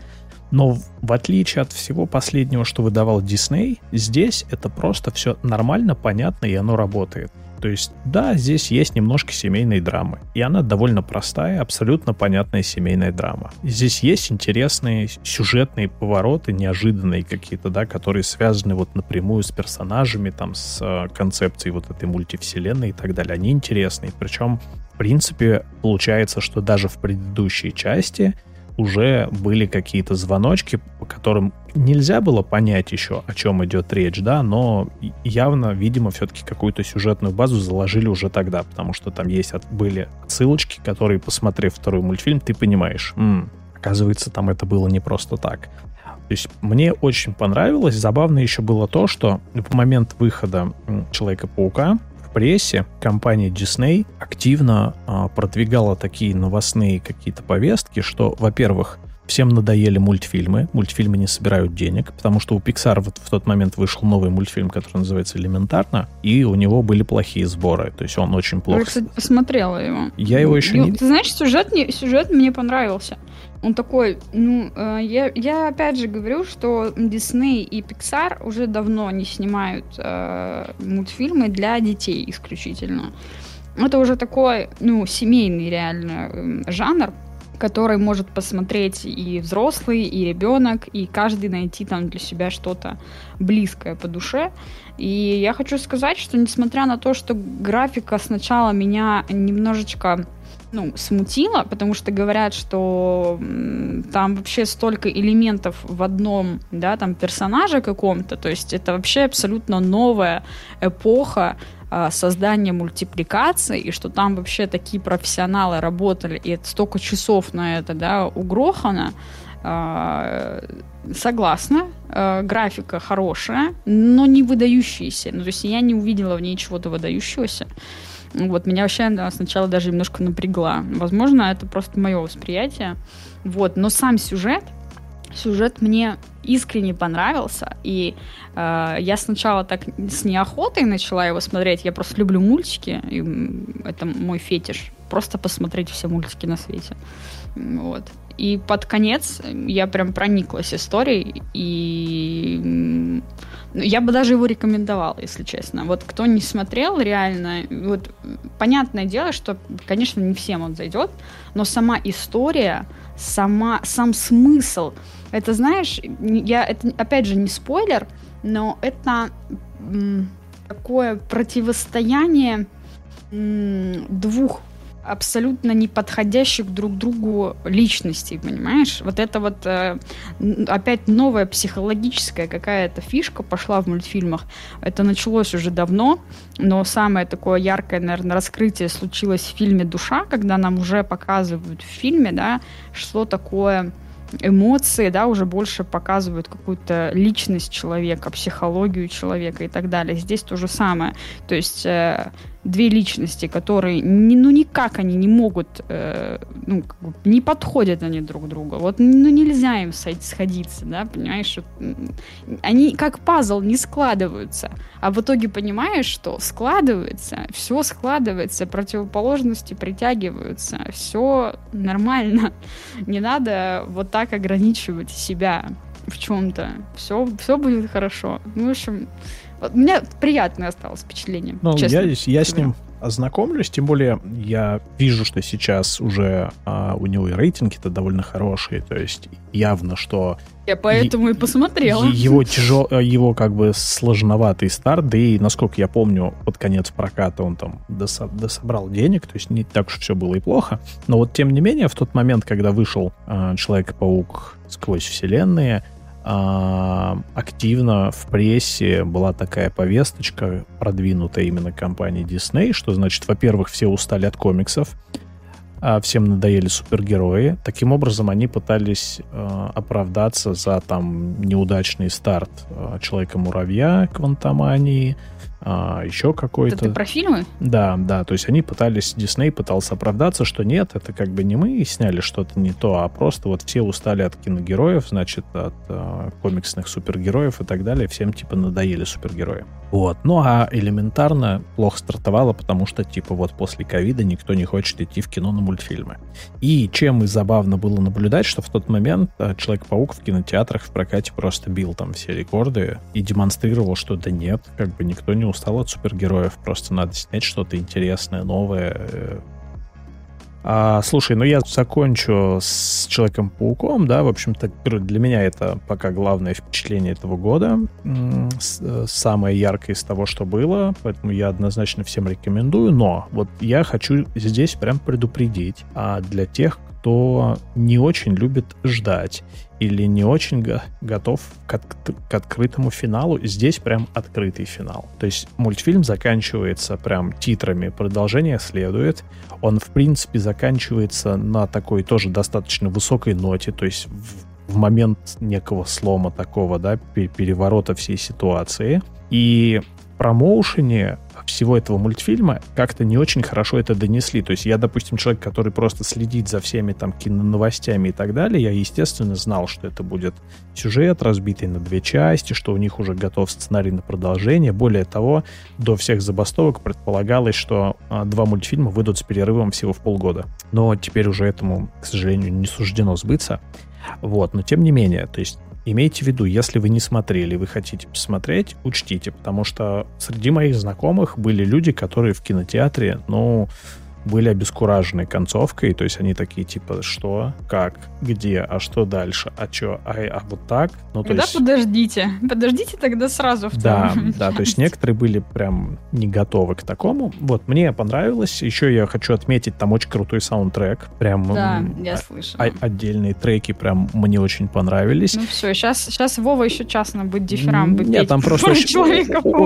Но в- отличие от всего последнего, что выдавал Дисней, здесь это просто все нормально, понятно, и оно работает. То есть, да, здесь есть немножко семейной драмы. И она довольно простая, абсолютно понятная семейная драма. Здесь есть интересные сюжетные повороты, неожиданные какие-то, да, которые связаны вот напрямую с персонажами, там, с э, концепцией вот этой мультивселенной и так далее. Они интересные. Причем, принципе, получается, что даже в предыдущей части уже были какие-то звоночки, по которым нельзя было понять еще, о чем идет речь, да, но явно, видимо, все-таки какую-то сюжетную базу заложили уже тогда, потому что там есть были ссылочки, которые, посмотрев второй мультфильм, ты понимаешь, «М, оказывается, там это было не просто так. То есть мне очень понравилось. Забавно еще было то, что в момент выхода Человека-паука прессе компания Disney активно а, продвигала такие новостные какие-то повестки, что, во-первых, всем надоели мультфильмы, мультфильмы не собирают денег, потому что у Pixar вот в тот момент вышел новый мультфильм, который называется «Элементарно», и у него были плохие сборы, то есть он очень плохо. Я, кстати, посмотрела его. Я его еще Ну, не- Ты знаешь, сюжет мне, сюжет мне понравился. Он такой, ну, э, я, я опять же говорю, что Disney и Pixar уже давно не снимают э, мультфильмы для детей исключительно. Это уже такой, ну, семейный реально э, жанр, который может посмотреть и взрослый, и ребенок, и каждый найти там для себя что-то близкое по душе. И я хочу сказать, что несмотря на то, что графика сначала меня немножечко ну, смутила, потому что говорят, что там вообще столько элементов в одном, да, там персонаже каком-то, то есть это вообще абсолютно новая эпоха а, создания мультипликации, и что там вообще такие профессионалы работали, и это столько часов на это, да, угрохано, а, Согласна. Э, графика хорошая, но не выдающаяся. Ну, то есть я не увидела в ней чего-то выдающегося. Вот, меня вообще она сначала даже немножко напрягла. Возможно, это просто мое восприятие. Вот, но сам сюжет, сюжет мне искренне понравился, и э, я сначала так с неохотой начала его смотреть. Я просто люблю мультики, и это мой фетиш. Просто посмотреть все мультики на свете. Вот. И под конец я прям прониклась историей, и я бы даже его рекомендовала, если честно. Вот кто не смотрел, реально, вот понятное дело, что, конечно, не всем он зайдет, но сама история, сама, сам смысл, это, знаешь, я, это, опять же, не спойлер, но это такое противостояние двух абсолютно не подходящих друг другу личностей, понимаешь? Вот это вот э, опять новая психологическая какая-то фишка пошла в мультфильмах. Это началось уже давно, но самое такое яркое, наверное, раскрытие случилось в фильме «Душа», когда нам уже показывают в фильме, да, что такое эмоции, да, уже больше показывают какую-то личность человека, психологию человека и так далее. Здесь то же самое. То есть э, две личности, которые, не, ну, никак они не могут, э, ну, не подходят они друг другу. Вот, ну, нельзя им сходиться, да, понимаешь? Они как пазл не складываются. А в итоге понимаешь, что складывается, все складывается, противоположности притягиваются, все нормально. Не надо вот так ограничивать себя в чем-то. Все, все будет хорошо. Ну, в общем, у меня приятное осталось впечатление. Ну, честно. я, я с ним ознакомлюсь, тем более я вижу, что сейчас уже а, у него и рейтинги-то довольно хорошие, то есть явно, что... Я поэтому и посмотрела. Его, тяжел, его как бы сложноватый старт, да и, насколько я помню, под конец проката он там досо, дособрал денег, то есть не так уж все было и плохо, но вот тем не менее, в тот момент, когда вышел а, Человек-паук сквозь вселенные, активно в прессе была такая повесточка, продвинутая именно компанией Disney, что значит, во-первых, все устали от комиксов, а всем надоели супергерои. Таким образом, они пытались э, оправдаться за там неудачный старт Человека-муравья, Квантомании, а, еще какой-то... Это ты про фильмы? Да, да, то есть они пытались, Дисней пытался оправдаться, что нет, это как бы не мы сняли что-то не то, а просто вот все устали от киногероев, значит, от э, комиксных супергероев и так далее, всем типа надоели супергерои. Вот, ну а элементарно плохо стартовало, потому что типа вот после ковида никто не хочет идти в кино на мультфильмы. И чем и забавно было наблюдать, что в тот момент э, Человек-паук в кинотеатрах в прокате просто бил там все рекорды и демонстрировал, что да нет, как бы никто не устал от супергероев, просто надо снять что-то интересное, новое. А, слушай, ну я закончу с Человеком-пауком, да, в общем-то, для меня это пока главное впечатление этого года, самое яркое из того, что было, поэтому я однозначно всем рекомендую, но вот я хочу здесь прям предупредить а для тех, кто не очень любит ждать или не очень го- готов к, от- к открытому финалу, здесь прям открытый финал. То есть мультфильм заканчивается прям титрами, продолжение следует. Он, в принципе, заканчивается на такой тоже достаточно высокой ноте, то есть в, в момент некого слома такого, да, переворота всей ситуации. И промоушене всего этого мультфильма как-то не очень хорошо это донесли. То есть я, допустим, человек, который просто следит за всеми там киноновостями и так далее, я, естественно, знал, что это будет сюжет, разбитый на две части, что у них уже готов сценарий на продолжение. Более того, до всех забастовок предполагалось, что а, два мультфильма выйдут с перерывом всего в полгода. Но теперь уже этому, к сожалению, не суждено сбыться. Вот, но тем не менее, то есть Имейте в виду, если вы не смотрели, вы хотите посмотреть, учтите, потому что среди моих знакомых были люди, которые в кинотеатре, ну, были обескуражены концовкой, то есть они такие типа, что, как, где, а что дальше, а что, а, а вот так? Ну, тогда есть... подождите, подождите тогда сразу в Да, да, то есть некоторые были прям не готовы к такому. Вот, мне понравилось, еще я хочу отметить, там очень крутой саундтрек, прям... Да, я слышала. Отдельные треки прям мне очень понравились. Ну все, сейчас, сейчас Вова еще час на будет дифирам бы Нет, там просто очень,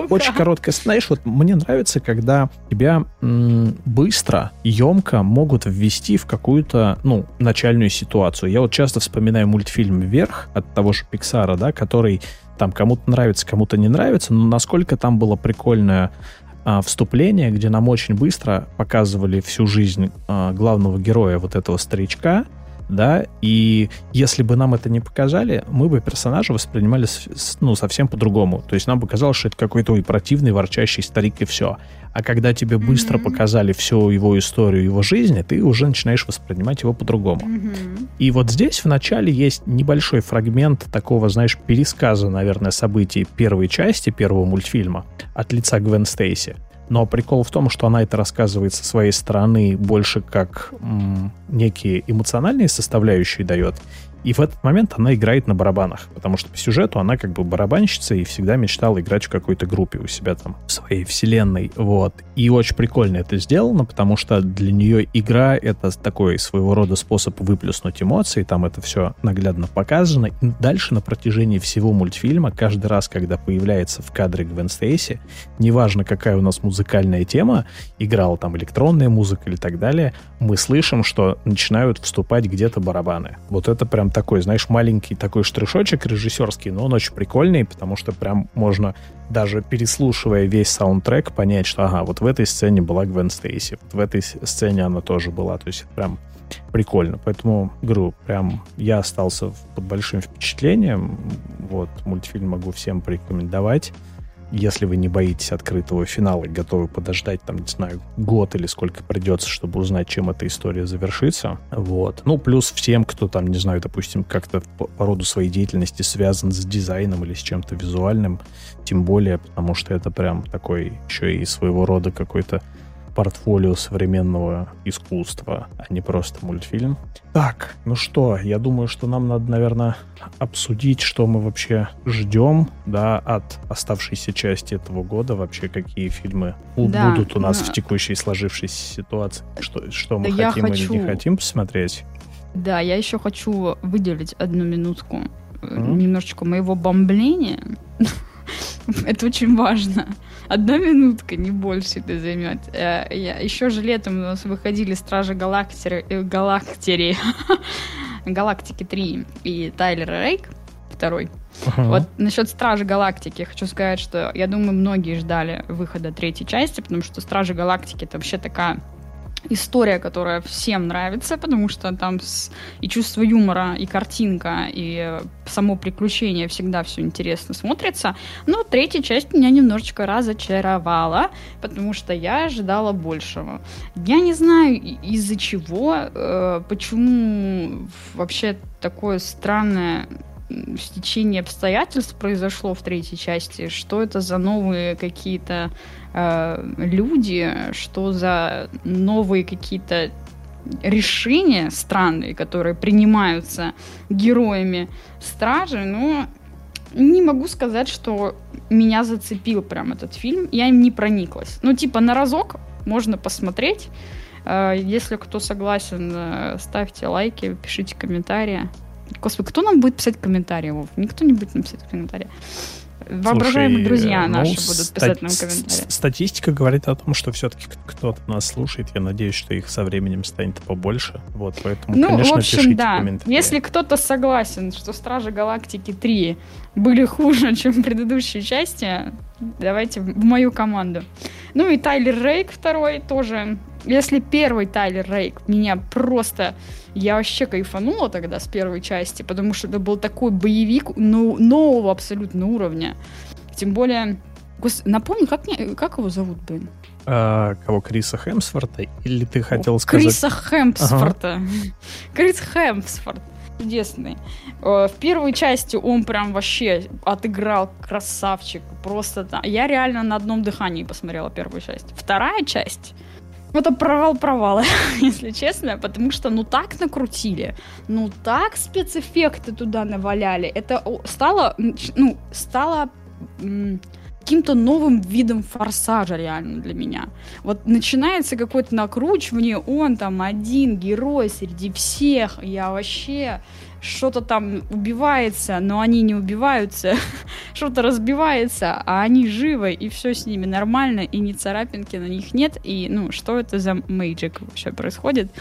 очень короткое. Знаешь, вот мне нравится, когда тебя быстро емко могут ввести в какую-то, ну, начальную ситуацию. Я вот часто вспоминаю мультфильм «Вверх» от того же Пиксара, да, который там кому-то нравится, кому-то не нравится, но насколько там было прикольное а, вступление, где нам очень быстро показывали всю жизнь а, главного героя, вот этого старичка, да, и если бы нам это не показали, мы бы персонажа воспринимали ну, совсем по-другому. То есть нам бы казалось, что это какой-то ой, противный, ворчащий старик и все. А когда тебе быстро mm-hmm. показали всю его историю, его жизни, ты уже начинаешь воспринимать его по-другому. Mm-hmm. И вот здесь в начале есть небольшой фрагмент такого, знаешь, пересказа, наверное, событий первой части первого мультфильма от лица Гвен Стейси. Но прикол в том, что она это рассказывает со своей стороны больше как м, некие эмоциональные составляющие дает. И в этот момент она играет на барабанах, потому что по сюжету она как бы барабанщица и всегда мечтала играть в какой-то группе у себя там в своей вселенной. Вот. И очень прикольно это сделано, потому что для нее игра — это такой своего рода способ выплеснуть эмоции, там это все наглядно показано. И дальше на протяжении всего мультфильма, каждый раз, когда появляется в кадре Гвен Стейси, неважно, какая у нас музыкальная тема, играла там электронная музыка или так далее, мы слышим, что начинают вступать где-то барабаны. Вот это прям такой, знаешь, маленький такой штришочек режиссерский, но он очень прикольный, потому что прям можно даже переслушивая весь саундтрек понять, что ага, вот в этой сцене была Гвен Стейси, вот в этой сцене она тоже была. То есть прям прикольно. Поэтому, говорю, прям я остался под большим впечатлением. Вот, мультфильм могу всем порекомендовать если вы не боитесь открытого финала и готовы подождать, там, не знаю, год или сколько придется, чтобы узнать, чем эта история завершится. Вот. Ну, плюс всем, кто там, не знаю, допустим, как-то по, по роду своей деятельности связан с дизайном или с чем-то визуальным, тем более, потому что это прям такой еще и своего рода какой-то портфолио современного искусства, а не просто мультфильм. Так, ну что, я думаю, что нам надо, наверное, обсудить, что мы вообще ждем, да, от оставшейся части этого года, вообще какие фильмы да, будут у нас но... в текущей сложившейся ситуации, что, что мы да хотим хочу... или не хотим посмотреть. Да, я еще хочу выделить одну минутку, mm-hmm. немножечко моего бомбления. Это очень важно. Одна минутка, не больше это займет. Э, еще же летом у нас выходили Стражи Галактери, э, Галактери, Галактики 3 и Тайлер Рейк второй. Uh-huh. Вот насчет Стражи Галактики хочу сказать, что я думаю, многие ждали выхода третьей части, потому что Стражи Галактики это вообще такая история, которая всем нравится, потому что там с... и чувство юмора, и картинка, и само приключение всегда все интересно смотрится. Но третья часть меня немножечко разочаровала, потому что я ожидала большего. Я не знаю из-за чего, э, почему вообще такое странное стечение обстоятельств произошло в третьей части, что это за новые какие-то э, люди, что за новые какие-то решения странные, которые принимаются героями стражи, но не могу сказать, что меня зацепил прям этот фильм. Я им не прониклась. Ну, типа, на разок можно посмотреть. Э, если кто согласен, э, ставьте лайки, пишите комментарии. Господи, кто нам будет писать комментарии, Вов? Никто не будет нам писать комментарии. Воображаемые друзья ну, наши будут писать нам комментарии. Статистика говорит о том, что все-таки кто-то нас слушает. Я надеюсь, что их со временем станет побольше. Вот, поэтому, ну, конечно, в общем, пишите да. комментарии. Если кто-то согласен, что Стражи Галактики 3 были хуже, чем предыдущие части, давайте в мою команду. Ну и Тайлер Рейк второй тоже. Если первый Тайлер Рейк меня просто я вообще кайфанула тогда с первой части, потому что это был такой боевик ну, нового абсолютно уровня. Тем более, напомню, как, мне, как его зовут, блин? А, кого, Криса Хемсворта? Или ты хотел О, сказать... Криса Хемсворта. Ага. Крис Хемсворт. Чудесный. Э, в первой части он прям вообще отыграл красавчик. Просто я реально на одном дыхании посмотрела первую часть. Вторая часть это провал провала, если честно, потому что ну так накрутили, ну так спецэффекты туда наваляли. Это стало, ну, стало каким-то новым видом форсажа реально для меня. Вот начинается какое-то накручивание, он там один герой среди всех, я вообще что-то там убивается, но они не убиваются, что-то разбивается, а они живы, и все с ними нормально, и ни царапинки на них нет, и, ну, что это за мейджик вообще происходит?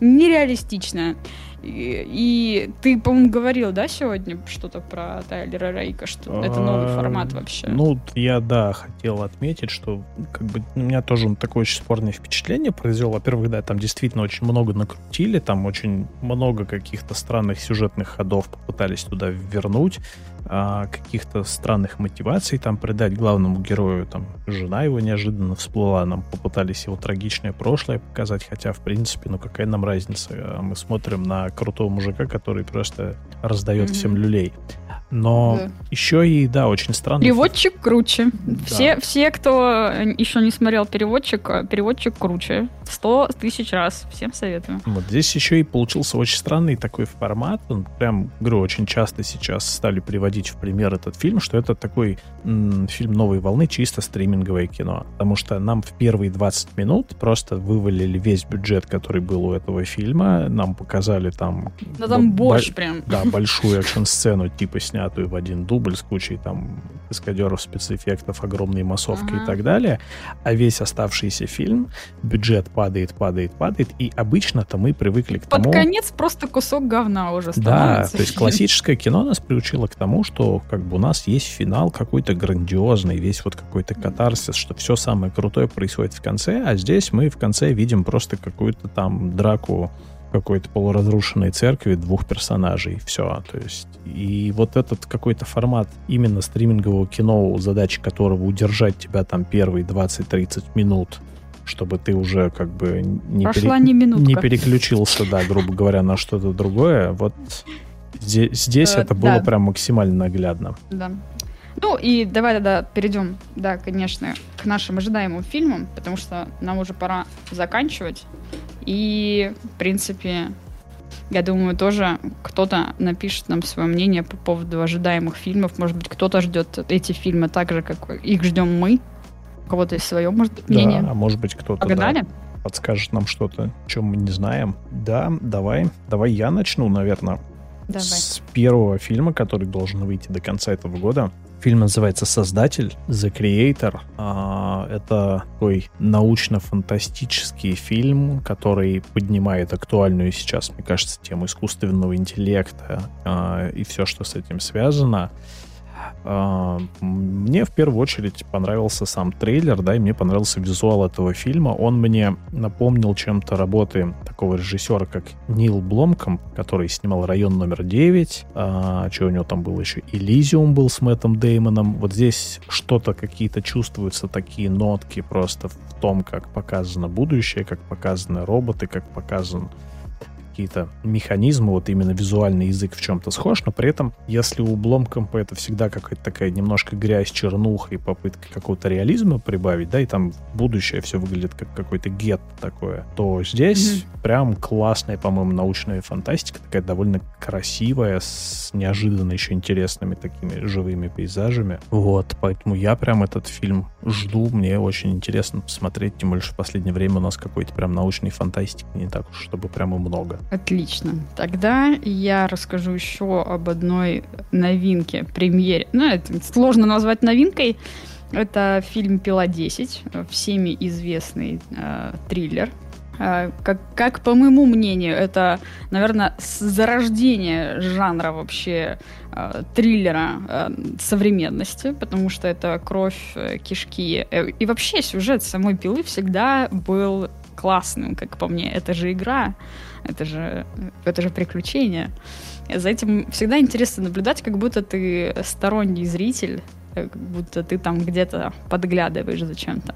Нереалистично. И, и ты, по-моему, говорил, да, сегодня что-то про Тайлера Рейка, что это новый а, формат вообще? Ну, я, да, хотел отметить, что как бы у меня тоже такое очень спорное впечатление произвел. Во-первых, да, там действительно очень много накрутили, там очень много каких-то странных сюжетных ходов попытались туда вернуть а, каких-то странных мотиваций там придать главному герою. Там жена его неожиданно всплыла, нам попытались его трагичное прошлое показать, хотя, в принципе, ну какая нам разница? Мы смотрим на крутого мужика, который просто раздает mm-hmm. всем люлей. Но да. еще и, да, очень странно. Переводчик круче. Да. Все, все, кто еще не смотрел переводчик, переводчик круче. Сто тысяч раз. Всем советую. Вот здесь еще и получился очень странный такой формат. Он прям, говорю, очень часто сейчас стали приводить в пример этот фильм, что это такой м- фильм новой волны, чисто стриминговое кино. Потому что нам в первые 20 минут просто вывалили весь бюджет, который был у этого фильма. Нам показали там... Да там борщ прям. Да, большую экшн-сцену, типа снятую в один дубль с кучей там каскадеров, спецэффектов, огромной массовкой ага. и так далее. А весь оставшийся фильм, бюджет падает, падает, падает. И обычно-то мы привыкли к тому... Под конец просто кусок говна уже становится. Да, то есть классическое кино нас приучило к тому, что как бы у нас есть финал какой-то грандиозный, весь вот какой-то катарсис, что все самое крутое происходит в конце, а здесь мы в конце видим просто какую-то там драку какой-то полуразрушенной церкви двух персонажей. Все. То есть, и вот этот какой-то формат именно стримингового кино, задача которого удержать тебя там первые 20-30 минут, чтобы ты уже как бы не, пере... не, не переключился, да, грубо говоря, на что-то другое. Вот здесь, здесь э, это было да. прям максимально наглядно. Да. Ну и давай тогда перейдем, да, конечно, к нашим ожидаемым фильмам, потому что нам уже пора заканчивать. И, в принципе, я думаю, тоже кто-то напишет нам свое мнение по поводу ожидаемых фильмов. Может быть, кто-то ждет эти фильмы так же, как их ждем мы. У кого-то есть свое, может мнение. Да, а может быть, кто-то да, подскажет нам что-то, чем мы не знаем. Да, давай. Давай я начну, наверное. Давай. С первого фильма, который должен выйти до конца этого года. Фильм называется «Создатель», «The Creator». А, это такой научно-фантастический фильм, который поднимает актуальную сейчас, мне кажется, тему искусственного интеллекта а, и все, что с этим связано. А, мне в первую очередь понравился сам трейлер, да, и мне понравился визуал этого фильма. Он мне напомнил чем-то работы такого режиссера, как Нил Бломком, который снимал «Район номер 9», а, что у него там было еще, «Элизиум» был с Мэттом Деймоном. Вот здесь что-то, какие-то чувствуются такие нотки просто в том, как показано будущее, как показаны роботы, как показан какие-то механизмы, вот именно визуальный язык в чем-то схож, но при этом, если у Бломкомпа это всегда какая-то такая немножко грязь, чернуха и попытка какого-то реализма прибавить, да, и там будущее все выглядит как какой-то гет такое, то здесь mm-hmm. прям классная, по-моему, научная фантастика, такая довольно красивая, с неожиданно еще интересными такими живыми пейзажами. Вот, поэтому я прям этот фильм жду, мне очень интересно посмотреть, тем более, что в последнее время у нас какой-то прям научной фантастики не так уж, чтобы прямо много. Отлично. Тогда я расскажу еще об одной новинке, премьере. Ну, это сложно назвать новинкой. Это фильм «Пила 10», всеми известный э, триллер. Э, как, как, по моему мнению, это, наверное, зарождение жанра вообще э, триллера э, современности, потому что это кровь, э, кишки. Э, и вообще сюжет самой «Пилы» всегда был классным, как по мне. Это же игра. Это же, это же приключение. За этим всегда интересно наблюдать, как будто ты сторонний зритель, как будто ты там где-то подглядываешь за чем-то.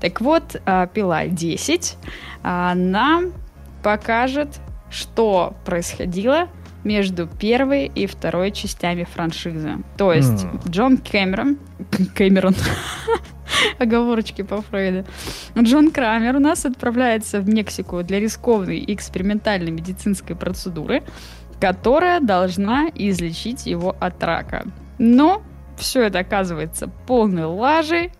Так вот, а, пила 10 а, нам покажет, что происходило между первой и второй частями франшизы. То есть mm. Джон Кэмерон, Кэмерон, оговорочки по Фрейду. Джон Крамер у нас отправляется в Мексику для рискованной и экспериментальной медицинской процедуры, которая должна излечить его от рака. Но все это оказывается полной лажей,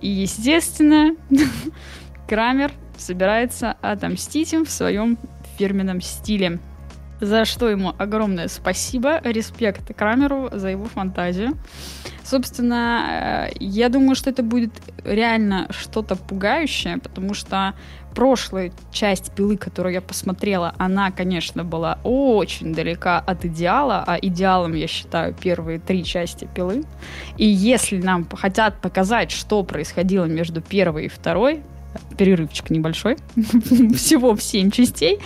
и, естественно, Крамер собирается отомстить им в своем фирменном стиле за что ему огромное спасибо, респект Крамеру за его фантазию. Собственно, э, я думаю, что это будет реально что-то пугающее, потому что прошлая часть пилы, которую я посмотрела, она, конечно, была очень далека от идеала, а идеалом я считаю первые три части пилы. И если нам хотят показать, что происходило между первой и второй, перерывчик небольшой, всего в 7 частей,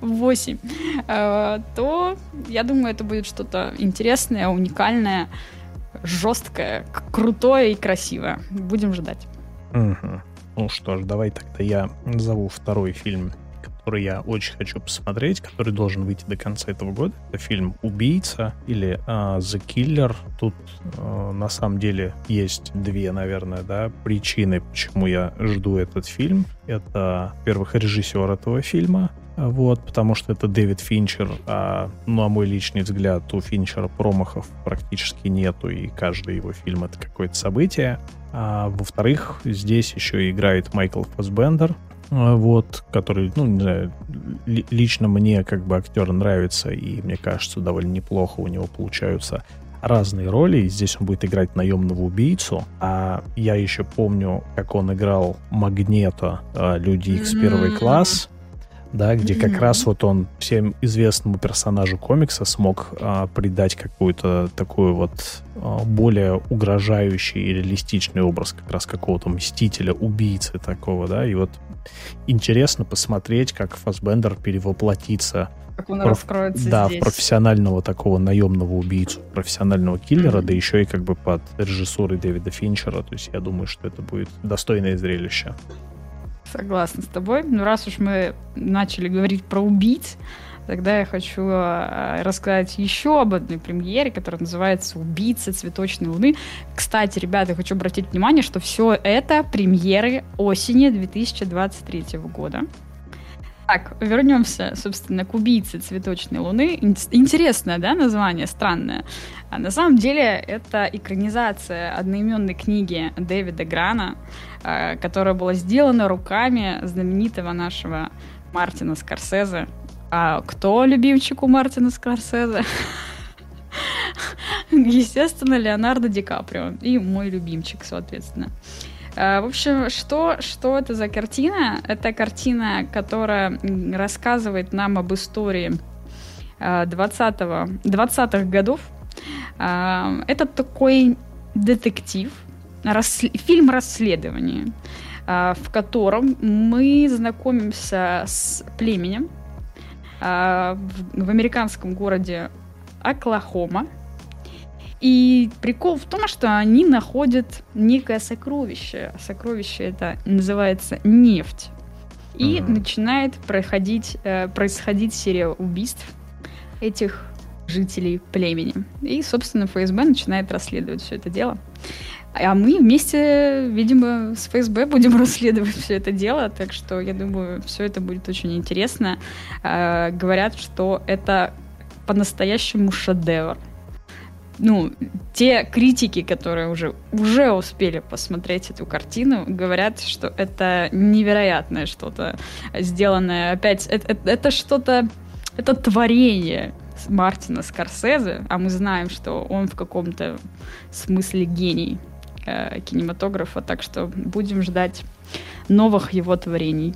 8, э, то я думаю, это будет что-то интересное, уникальное, жесткое, крутое и красивое. Будем ждать. Угу. Ну что ж, давай тогда я назову второй фильм, который я очень хочу посмотреть, который должен выйти до конца этого года. Это фильм «Убийца» или uh, «The Killer». Тут uh, на самом деле есть две, наверное, да, причины, почему я жду этот фильм. Это, во-первых, режиссер этого фильма, вот, потому что это Дэвид Финчер, а, ну, на мой личный взгляд, у Финчера промахов практически нету, и каждый его фильм — это какое-то событие. А, во-вторых, здесь еще играет Майкл Фасбендер, а, вот, который, ну, не знаю, лично мне как бы актер нравится, и мне кажется, довольно неплохо у него получаются разные роли. И здесь он будет играть наемного убийцу. А я еще помню, как он играл Магнето, а, Люди Икс первый класс да, где mm-hmm. как раз вот он всем известному персонажу комикса смог а, придать какую-то такую вот а, более угрожающий и реалистичный образ как раз какого-то мстителя, убийцы такого, да, и вот интересно посмотреть, как Фасбендер перевоплотится как он проф... раскроется да, здесь. в профессионального такого наемного убийцу, профессионального киллера, mm-hmm. да еще и как бы под режиссурой Дэвида Финчера, то есть я думаю, что это будет достойное зрелище. Согласна с тобой. Ну, раз уж мы начали говорить про убийц, тогда я хочу э, рассказать еще об одной премьере, которая называется «Убийца цветочной луны». Кстати, ребята, хочу обратить внимание, что все это премьеры осени 2023 года. Так, вернемся, собственно, к убийце цветочной луны. Интересное, да, название, странное. А на самом деле это экранизация одноименной книги Дэвида Грана, которая была сделана руками знаменитого нашего Мартина Скорсезе. А кто любимчик у Мартина Скорсезе? Естественно, Леонардо Ди Каприо. И мой любимчик, соответственно. А, в общем, что, что это за картина? Это картина, которая рассказывает нам об истории 20-го, 20-х годов. А, это такой детектив, рас, фильм расследования, а, в котором мы знакомимся с племенем в, в американском городе Оклахома, и прикол в том, что они находят некое сокровище. Сокровище это называется нефть. И uh-huh. начинает проходить, э, происходить серия убийств этих жителей племени. И, собственно, ФСБ начинает расследовать все это дело. А мы вместе, видимо, с ФСБ будем расследовать все это дело, так что я думаю, все это будет очень интересно. Э, говорят, что это по-настоящему шедевр ну, те критики, которые уже, уже успели посмотреть эту картину, говорят, что это невероятное что-то сделанное. Опять, это, это, это что-то, это творение Мартина Скорсезе, а мы знаем, что он в каком-то смысле гений э, кинематографа, так что будем ждать новых его творений.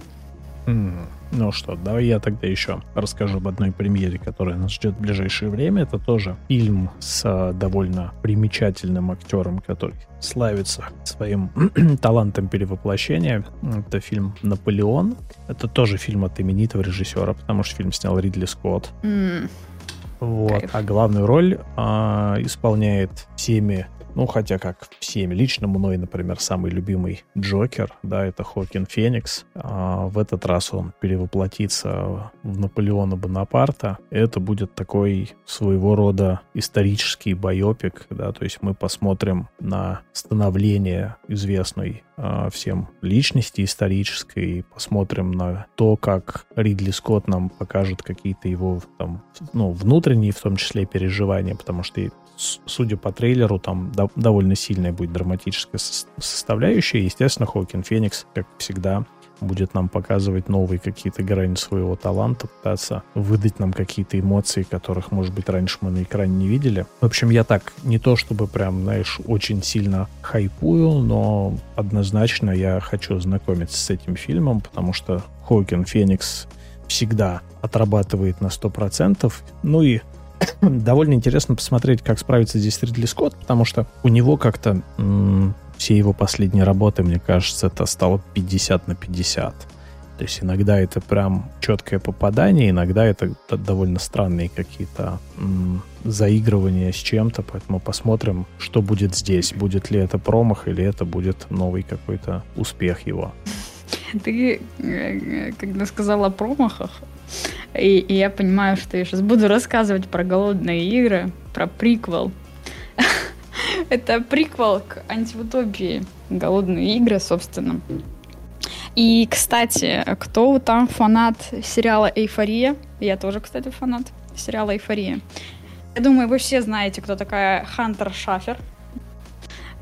Mm. Ну что, давай я тогда еще расскажу об одной премьере, которая нас ждет в ближайшее время. Это тоже фильм с а, довольно примечательным актером, который славится своим талантом перевоплощения. Это фильм «Наполеон». Это тоже фильм от именитого режиссера, потому что фильм снял Ридли Скотт. Mm. Вот. А главную роль а, исполняет всеми ну, хотя как всеми. Лично мной, например, самый любимый Джокер, да, это Хокин Феникс. А в этот раз он перевоплотится в Наполеона Бонапарта. Это будет такой своего рода исторический байопик, да, то есть мы посмотрим на становление известной а, всем личности исторической, посмотрим на то, как Ридли Скотт нам покажет какие-то его там, ну, внутренние, в том числе, переживания, потому что судя по трейлеру, там до, довольно сильная будет драматическая составляющая. Естественно, Хокин Феникс, как всегда, будет нам показывать новые какие-то грани своего таланта, пытаться выдать нам какие-то эмоции, которых, может быть, раньше мы на экране не видели. В общем, я так не то чтобы прям, знаешь, очень сильно хайпую, но однозначно я хочу знакомиться с этим фильмом, потому что Хокин Феникс всегда отрабатывает на 100%. Ну и довольно интересно посмотреть, как справится здесь Ридли Скотт, потому что у него как-то все его последние работы, мне кажется, это стало 50 на 50. То есть иногда это прям четкое попадание, иногда это довольно странные какие-то заигрывания с чем-то, поэтому посмотрим, что будет здесь. Будет ли это промах или это будет новый какой-то успех его. ты, э, когда сказала о промахах, и, и я понимаю, что я сейчас буду рассказывать про голодные игры, про приквел. Это приквел к антиутопии «Голодные игры», собственно. И, кстати, кто там фанат сериала «Эйфория»? Я тоже, кстати, фанат сериала «Эйфория». Я думаю, вы все знаете, кто такая Хантер Шафер.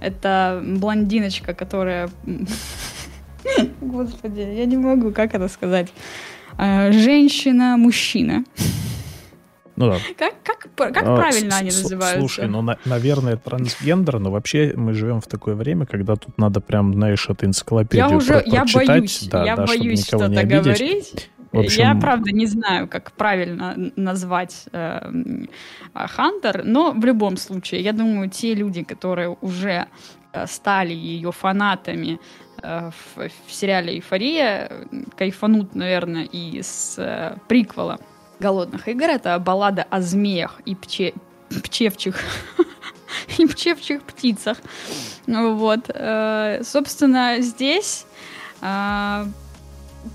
Это блондиночка, которая... Господи, я не могу, как это сказать. А, женщина-мужчина. Ну да. Как, как, как а, правильно они называются? Слушай, ну, на, наверное, трансгендер, но вообще мы живем в такое время, когда тут надо прям, знаешь, эту энциклопедию я уже, про- я боюсь, да, я да, боюсь что-то говорить. Общем... Я, правда, не знаю, как правильно назвать э, Хантер, но в любом случае, я думаю, те люди, которые уже э, стали ее фанатами э, в, в сериале «Эйфория», кайфанут, наверное, и с э, приквела «Голодных игр». Это баллада о змеях и пче... пчевчих и пчевчих птицах. Вот. Э, собственно, здесь э,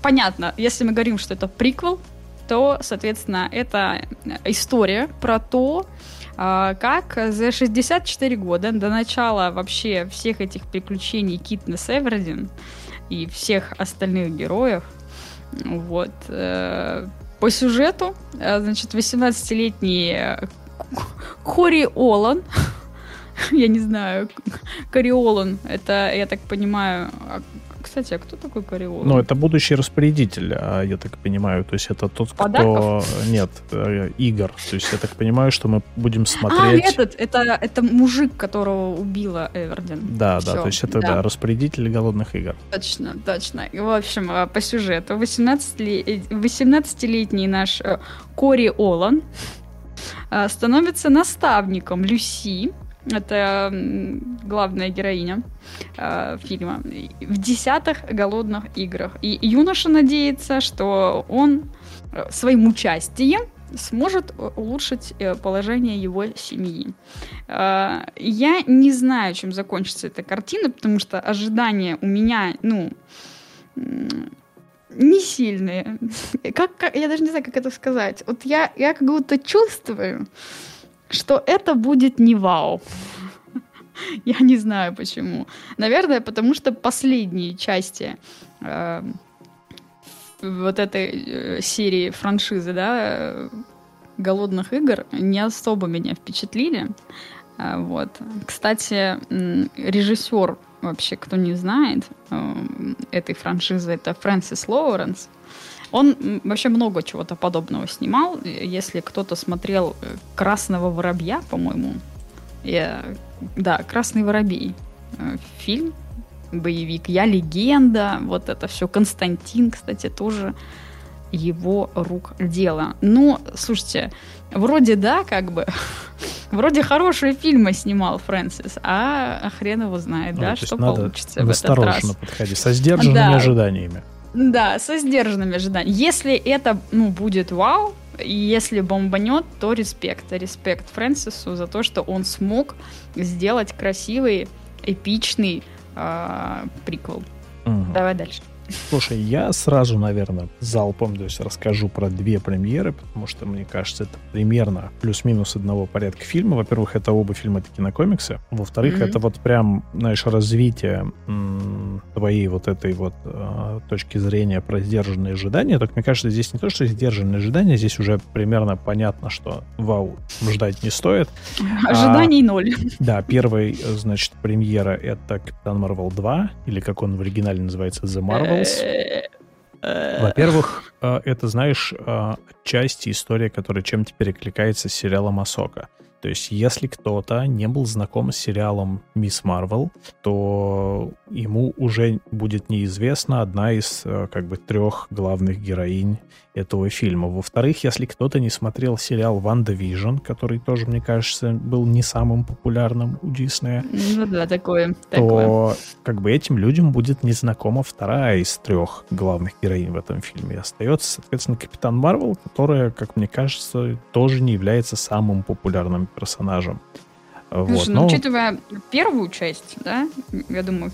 понятно, если мы говорим, что это приквел, то, соответственно, это история про то, как за 64 года до начала вообще всех этих приключений Китнес Эвердин и всех остальных героев, вот, э, по сюжету, э, значит, 18-летний Кори Олан, я не знаю, Кориолан, это, я так понимаю, кстати, а кто такой Кариол? Ну, это будущий распорядитель, а, я так понимаю. То есть это тот, Подарков? кто... Нет, э, игр. То есть я так понимаю, что мы будем смотреть... А, этот, это, это мужик, которого убила Эвердин. Да, Все. да, то есть это, да. да, распорядитель голодных игр. Точно, точно. В общем, э, по сюжету 18-летний э, наш Кори Олан становится наставником Люси, это главная героиня э, фильма. В десятых голодных играх. И юноша надеется, что он э, своим участием сможет э, улучшить э, положение его семьи. Я не знаю, чем закончится эта картина, потому что ожидания у меня, ну, не сильные. Как, как, я даже не знаю, как это сказать. Вот я, я как будто чувствую, что это будет не вау. Я не знаю почему. Наверное, потому что последние части э, вот этой э, серии франшизы, да, голодных игр не особо меня впечатлили. Э, вот. Кстати, режиссер, вообще, кто не знает, э, этой франшизы, это Фрэнсис Лоуренс. Он вообще много чего-то подобного снимал. Если кто-то смотрел э, «Красного воробья», по-моему, я... да, «Красный воробей», э, фильм, боевик «Я легенда», вот это все. Константин, кстати, тоже его рук дело. Ну, слушайте, вроде да, как бы, вроде хорошие фильмы снимал Фрэнсис, а хрен его знает, ну, да, что получится в этот раз. Осторожно подходи, со сдержанными да. ожиданиями. Да, со сдержанными ожиданиями. Если это, ну, будет вау, если бомбанет, то респект. Респект Фрэнсису за то, что он смог сделать красивый, эпичный э, приквел. Угу. Давай дальше. Слушай, я сразу, наверное, залпом то есть расскажу про две премьеры, потому что, мне кажется, это примерно плюс-минус одного порядка фильма. Во-первых, это оба фильма это кинокомиксы. Во-вторых, mm-hmm. это вот прям, знаешь, развитие м- твоей вот этой вот э, точки зрения про сдержанные ожидания. Только мне кажется, здесь не то, что сдержанные ожидания, здесь уже примерно понятно, что вау, ждать не стоит. Ожиданий а, ноль. Да, первый, значит, премьера это Капитан Марвел 2, или как он в оригинале называется, The Marvel. Э, э. Во-первых, э, это, знаешь, часть истории, которая чем-то перекликается с сериалом Асока. То есть, если кто-то не был знаком с сериалом Мисс Марвел, то ему уже будет неизвестна одна из как бы трех главных героинь этого фильма. Во-вторых, если кто-то не смотрел сериал «WandaVision», который тоже, мне кажется, был не самым популярным у Диснея, ну да, такое, то такое. как бы этим людям будет незнакома вторая из трех главных героинь в этом фильме. И остается, соответственно, Капитан Марвел, которая, как мне кажется, тоже не является самым популярным персонажем. Вот. Слушай, ну, Но... учитывая первую часть, да, я думаю,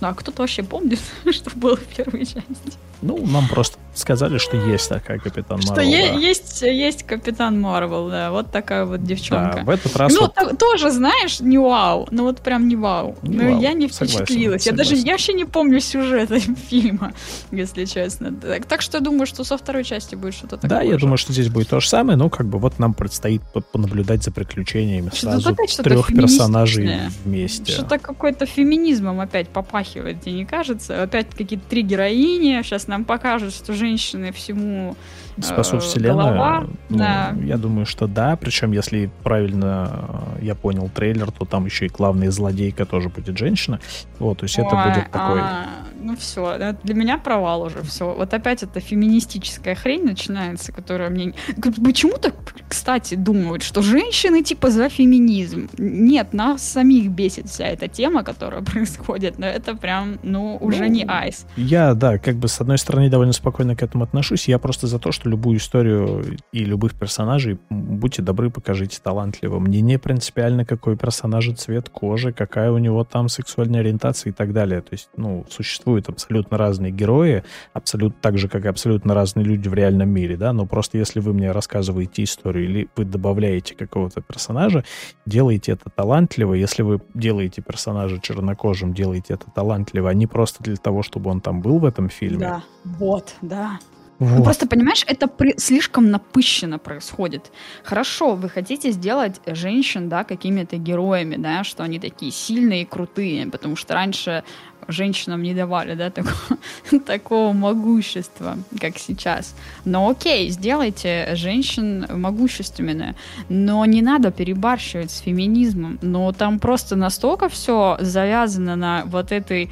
а кто-то вообще помнит, что было в первой части? Ну, нам просто сказали, что есть такая Капитан Марвел. Что да. есть, есть Капитан Марвел, да, вот такая вот девчонка. Да, в этот раз... Ну, вот... то, тоже, знаешь, не вау, ну вот прям не вау. Не Но вау. я не впечатлилась. Согласен, я даже, я вообще не помню сюжета фильма, если честно. Так, так что я думаю, что со второй части будет что-то такое. Да, я же. думаю, что здесь будет то же самое, но как бы вот нам предстоит понаблюдать за приключениями что сразу трех персонажей вместе. Что-то какой-то феминизмом опять попахивает, тебе не кажется? Опять какие-то три героини, сейчас нам покажут, что женщины всему спасут э, вселенную. Голова, ну, да. Я думаю, что да. Причем, если правильно э, я понял трейлер, то там еще и главный злодейка тоже будет женщина. Вот, то есть Ой, это будет такой. А, ну все, для меня провал уже все. Вот опять эта феминистическая хрень начинается, которая мне. Почему-то, кстати, думают, что женщины типа за феминизм. Нет, нас самих бесит вся эта тема, которая происходит. Но это прям, ну, уже ну, не айс. Я, да, как бы с одной стороны довольно спокойно к этому отношусь. Я просто за то, что любую историю и любых персонажей, будьте добры, покажите талантливо. Мне не принципиально, какой персонаж цвет кожи, какая у него там сексуальная ориентация и так далее. То есть, ну, существуют абсолютно разные герои, абсолютно так же, как и абсолютно разные люди в реальном мире, да, но просто если вы мне рассказываете историю или вы добавляете какого-то персонажа, делайте это талантливо. Если вы делаете персонажа чернокожим, делайте это талантливо, а не просто для того, чтобы он там был в этом фильме. Да, вот, да. Вот. Ну, просто, понимаешь, это при... слишком напыщенно происходит. Хорошо, вы хотите сделать женщин, да, какими-то героями, да, что они такие сильные и крутые, потому что раньше женщинам не давали, да, такого, такого могущества, как сейчас. Но окей, сделайте женщин могущественными, но не надо перебарщивать с феминизмом. Но там просто настолько все завязано на вот этой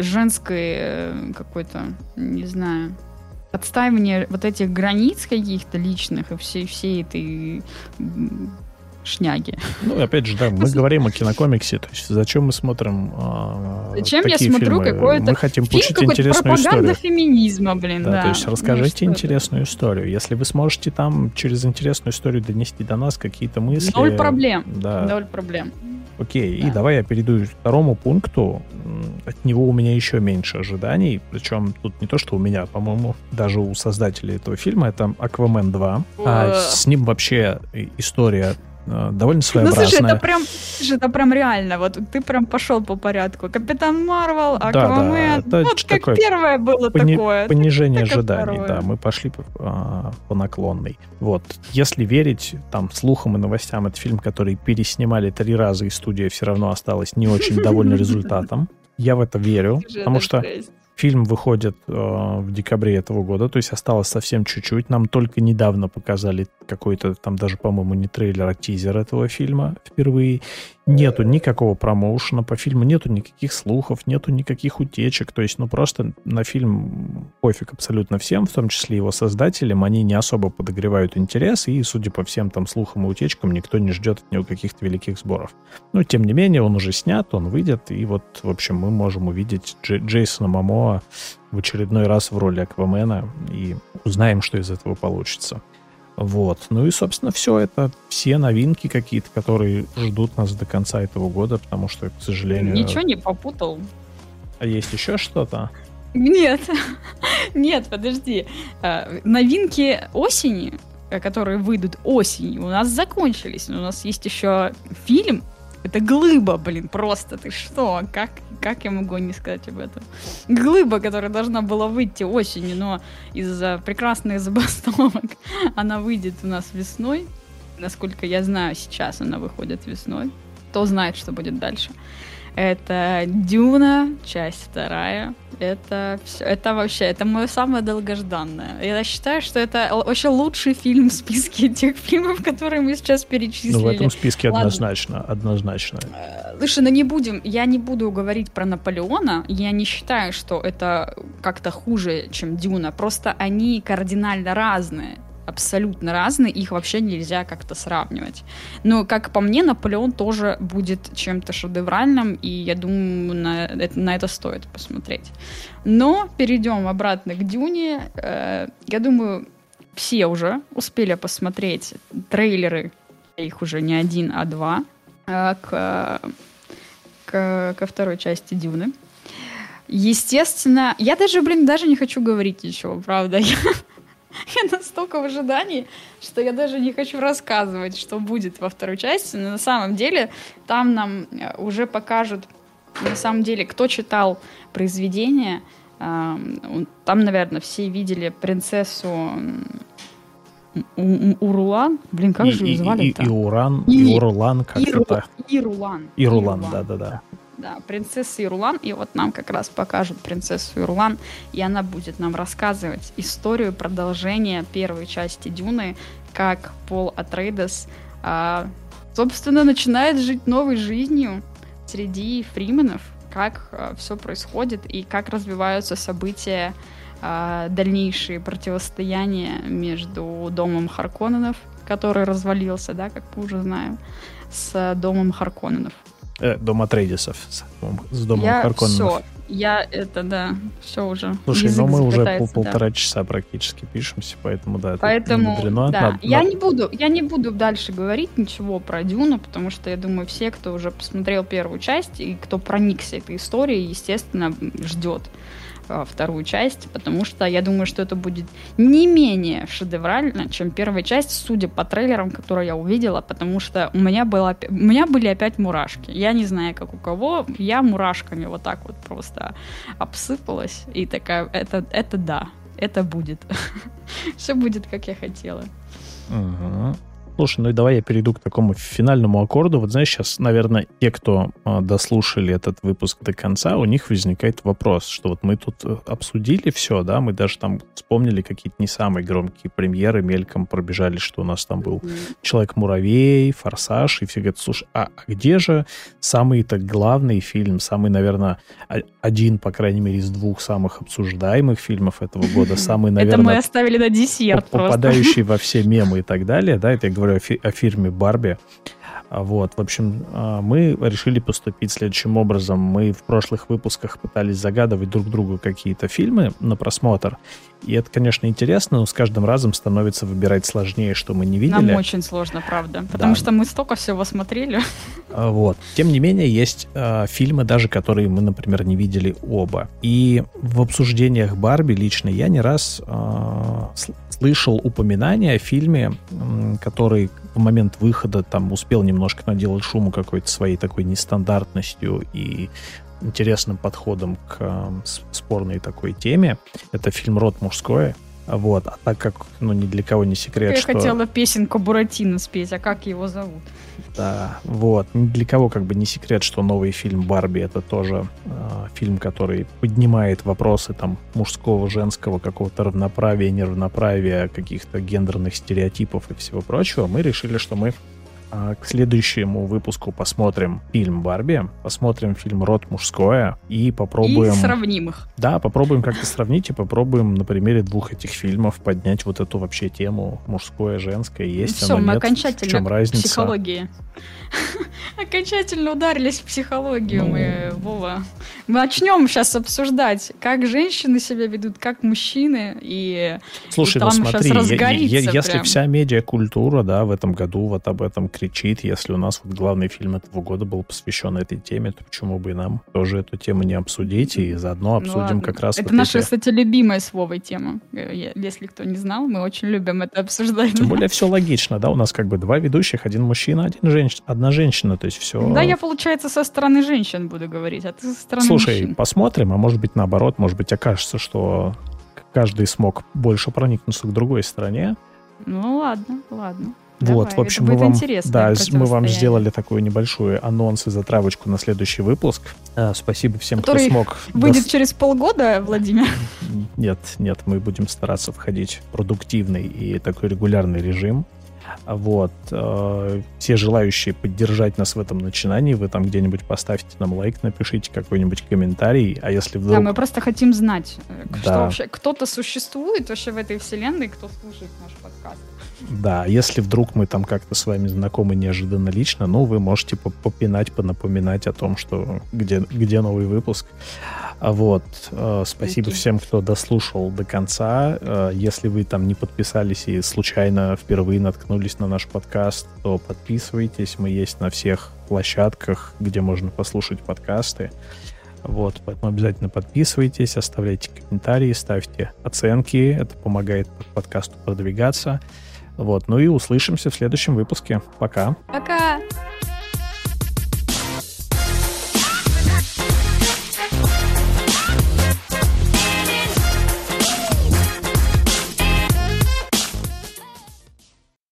женской э, какой-то, не знаю, отстаивание вот этих границ каких-то личных и всей, всей этой шняги. Ну, опять же, да, мы говорим о кинокомиксе, то есть зачем мы смотрим а, Зачем я смотрю какой-то Мы хотим фильм, получить интересную историю. феминизма, блин, да. да. То есть расскажите ну, интересную историю. Если вы сможете там через интересную историю донести до нас какие-то мысли... Ноль проблем. Да. Ноль проблем. Окей, да. и давай я перейду к второму пункту. От него у меня еще меньше ожиданий. Причем тут не то, что у меня, по-моему, даже у создателей этого фильма, это Аквамен 2. А с ним вообще история Э, довольно своеобразная. Ну, слушай, это прям, слушай, это прям реально. Вот ты прям пошел по порядку. Капитан Марвел, Аквамен. Да, да, вот как первое было пони- такое. Понижение ожиданий, да. Мы пошли по, а, по наклонной. Вот. Если верить там слухам и новостям, это фильм, который переснимали три раза, и студия все равно осталась не очень довольна результатом. Я в это верю, потому что Фильм выходит э, в декабре этого года, то есть осталось совсем чуть-чуть. Нам только недавно показали какой-то, там даже, по-моему, не трейлер, а тизер этого фильма впервые. Нету никакого промоушена по фильму, нету никаких слухов, нету никаких утечек. То есть, ну просто на фильм пофиг абсолютно всем, в том числе его создателям. Они не особо подогревают интерес, и, судя по всем там слухам и утечкам, никто не ждет от него каких-то великих сборов. Но, тем не менее, он уже снят, он выйдет, и вот, в общем, мы можем увидеть Дж- Джейсона Мамоа в очередной раз в роли Аквамена и узнаем, что из этого получится. Вот. Ну и, собственно, все это, все новинки какие-то, которые ждут нас до конца этого года, потому что, к сожалению... Ничего не попутал. А есть еще что-то? Нет, нет, подожди. А, новинки осени, которые выйдут осенью, у нас закончились. У нас есть еще фильм это глыба, блин, просто ты что? Как, как я могу не сказать об этом? Глыба, которая должна была выйти осенью, но из-за прекрасных забастовок она выйдет у нас весной. Насколько я знаю, сейчас она выходит весной. Кто знает, что будет дальше. Это Дюна, часть вторая. Это все, это вообще, это мое самое долгожданное. Я считаю, что это вообще лучший фильм в списке тех фильмов, которые мы сейчас перечислили. Ну, в этом списке Ладно. однозначно, однозначно. Э, слушай, ну не будем, я не буду говорить про Наполеона. Я не считаю, что это как-то хуже, чем Дюна. Просто они кардинально разные абсолютно разные, их вообще нельзя как-то сравнивать. Но, как по мне, Наполеон тоже будет чем-то шедевральным, и я думаю, на это, на это стоит посмотреть. Но перейдем обратно к Дюне. Э, я думаю, все уже успели посмотреть трейлеры, их уже не один, а два. э, к, к, ко второй части Дюны. Естественно, я даже, блин, даже не хочу говорить ничего, правда. Я, я настолько в ожидании, что я даже не хочу рассказывать, что будет во второй части. Но на самом деле там нам э, уже покажут, на самом деле, кто читал произведение. Там, наверное, все видели принцессу Урулан? Блин, как и, же ее звали-то? И, и, Уран, и, и Урулан как-то. Ирулан. Ирулан, да-да-да. Да, принцесса Ирулан, и вот нам как раз покажут принцессу Ирулан, и она будет нам рассказывать историю продолжения первой части Дюны, как Пол Атрейдес, а, собственно, начинает жить новой жизнью среди фрименов, как а, все происходит и как развиваются события а, дальнейшие противостояния между домом Харконненов, который развалился, да, как мы уже знаем, с домом Харконненов. Э, дом Атрейдисов с, с домом я Харконненов. Все, я это, да, все уже. Слушай, ну мы уже по полтора да. часа практически пишемся, поэтому да, поэтому, мудрено. Да, надо, я надо... не буду, я не буду дальше говорить ничего про Дюну, потому что я думаю, все, кто уже посмотрел первую часть и кто проникся этой историей, естественно, ждет вторую часть, потому что я думаю, что это будет не менее шедеврально, чем первая часть, судя по трейлерам, которые я увидела, потому что у меня, было, у меня были опять мурашки. Я не знаю, как у кого, я мурашками вот так вот просто обсыпалась, и такая, это, это да, это будет. Все будет, как я хотела. Угу. Слушай, ну и давай я перейду к такому финальному аккорду. Вот знаешь, сейчас, наверное, те, кто э, дослушали этот выпуск до конца, у них возникает вопрос, что вот мы тут э, обсудили все, да, мы даже там вспомнили какие-то не самые громкие премьеры, мельком пробежали, что у нас там был Человек-муравей, Форсаж, и все говорят, слушай, а, а где же самый-то главный фильм, самый, наверное, один, по крайней мере, из двух самых обсуждаемых фильмов этого года, самый, наверное... Это мы оставили на десерт Попадающий во все мемы и так далее, да, это я говорю о, фи- о фирме Барби. А вот, в общем, а, мы решили поступить следующим образом. Мы в прошлых выпусках пытались загадывать друг другу какие-то фильмы на просмотр. И это, конечно, интересно, но с каждым разом становится выбирать сложнее, что мы не видели. Нам очень сложно, правда. Потому да. что мы столько всего смотрели. А, вот. Тем не менее, есть э, фильмы даже, которые мы, например, не видели оба. И в обсуждениях Барби лично я не раз э, слышал упоминание о фильме, который в момент выхода там успел немножко наделать шуму какой-то своей такой нестандартностью и интересным подходом к спорной такой теме. Это фильм «Род мужское». Вот. А так как, ну, ни для кого не секрет, Я что... Хотела песенку Буратино спеть, а как его зовут? Да, вот. Ни для кого как бы не секрет, что новый фильм «Барби» — это тоже э, фильм, который поднимает вопросы там мужского, женского, какого-то равноправия, неравноправия, каких-то гендерных стереотипов и всего прочего. Мы решили, что мы к следующему выпуску посмотрим фильм «Барби», посмотрим фильм «Род мужское» и попробуем... И сравним их. Да, попробуем как-то сравнить и попробуем на примере двух этих фильмов поднять вот эту вообще тему мужское, женское, есть ну, Все, оно, мы нет, окончательно в чем разница. психологии. Окончательно ударились в психологию ну... мы, Вова. Мы начнем сейчас обсуждать, как женщины себя ведут, как мужчины, и, Слушай, ну смотри, если вся медиакультура, да, в этом году вот об этом кричит, если у нас вот главный фильм этого года был посвящен этой теме, то почему бы и нам тоже эту тему не обсудить и заодно ну обсудим ну, как раз Это вот наша, эти... кстати, любимая с Вовой тема. Э, если кто не знал, мы очень любим это обсуждать. Тем более все логично, да, у нас как бы два ведущих, один мужчина, один женщина, одна женщина, то есть все... Да, я, получается, со стороны женщин буду говорить, а ты со стороны Слушай, мужчин. посмотрим, а может быть наоборот, может быть окажется, что каждый смог больше проникнуться к другой стороне. Ну ладно, ладно. Вот, Давай, в общем, мы вам, да, мы вам сделали такую небольшую анонс и затравочку на следующий выпуск. А, спасибо всем, Который кто смог. Выйдет дос... через полгода, Владимир? Нет, нет, мы будем стараться входить в продуктивный и такой регулярный режим. Вот. Э, все желающие поддержать нас в этом начинании, вы там где-нибудь поставьте нам лайк, напишите какой-нибудь комментарий, а если вдруг... Да, мы просто хотим знать, э, да. что вообще кто-то существует вообще в этой вселенной, кто слушает наш подкаст. Да, если вдруг мы там как-то с вами знакомы неожиданно лично, ну, вы можете попинать, понапоминать о том, что где, где новый выпуск. А вот, э, спасибо okay. всем, кто дослушал до конца. Э, если вы там не подписались и случайно впервые наткнулись наткнулись на наш подкаст, то подписывайтесь. Мы есть на всех площадках, где можно послушать подкасты. Вот, поэтому обязательно подписывайтесь, оставляйте комментарии, ставьте оценки. Это помогает подкасту продвигаться. Вот, ну и услышимся в следующем выпуске. Пока. Пока.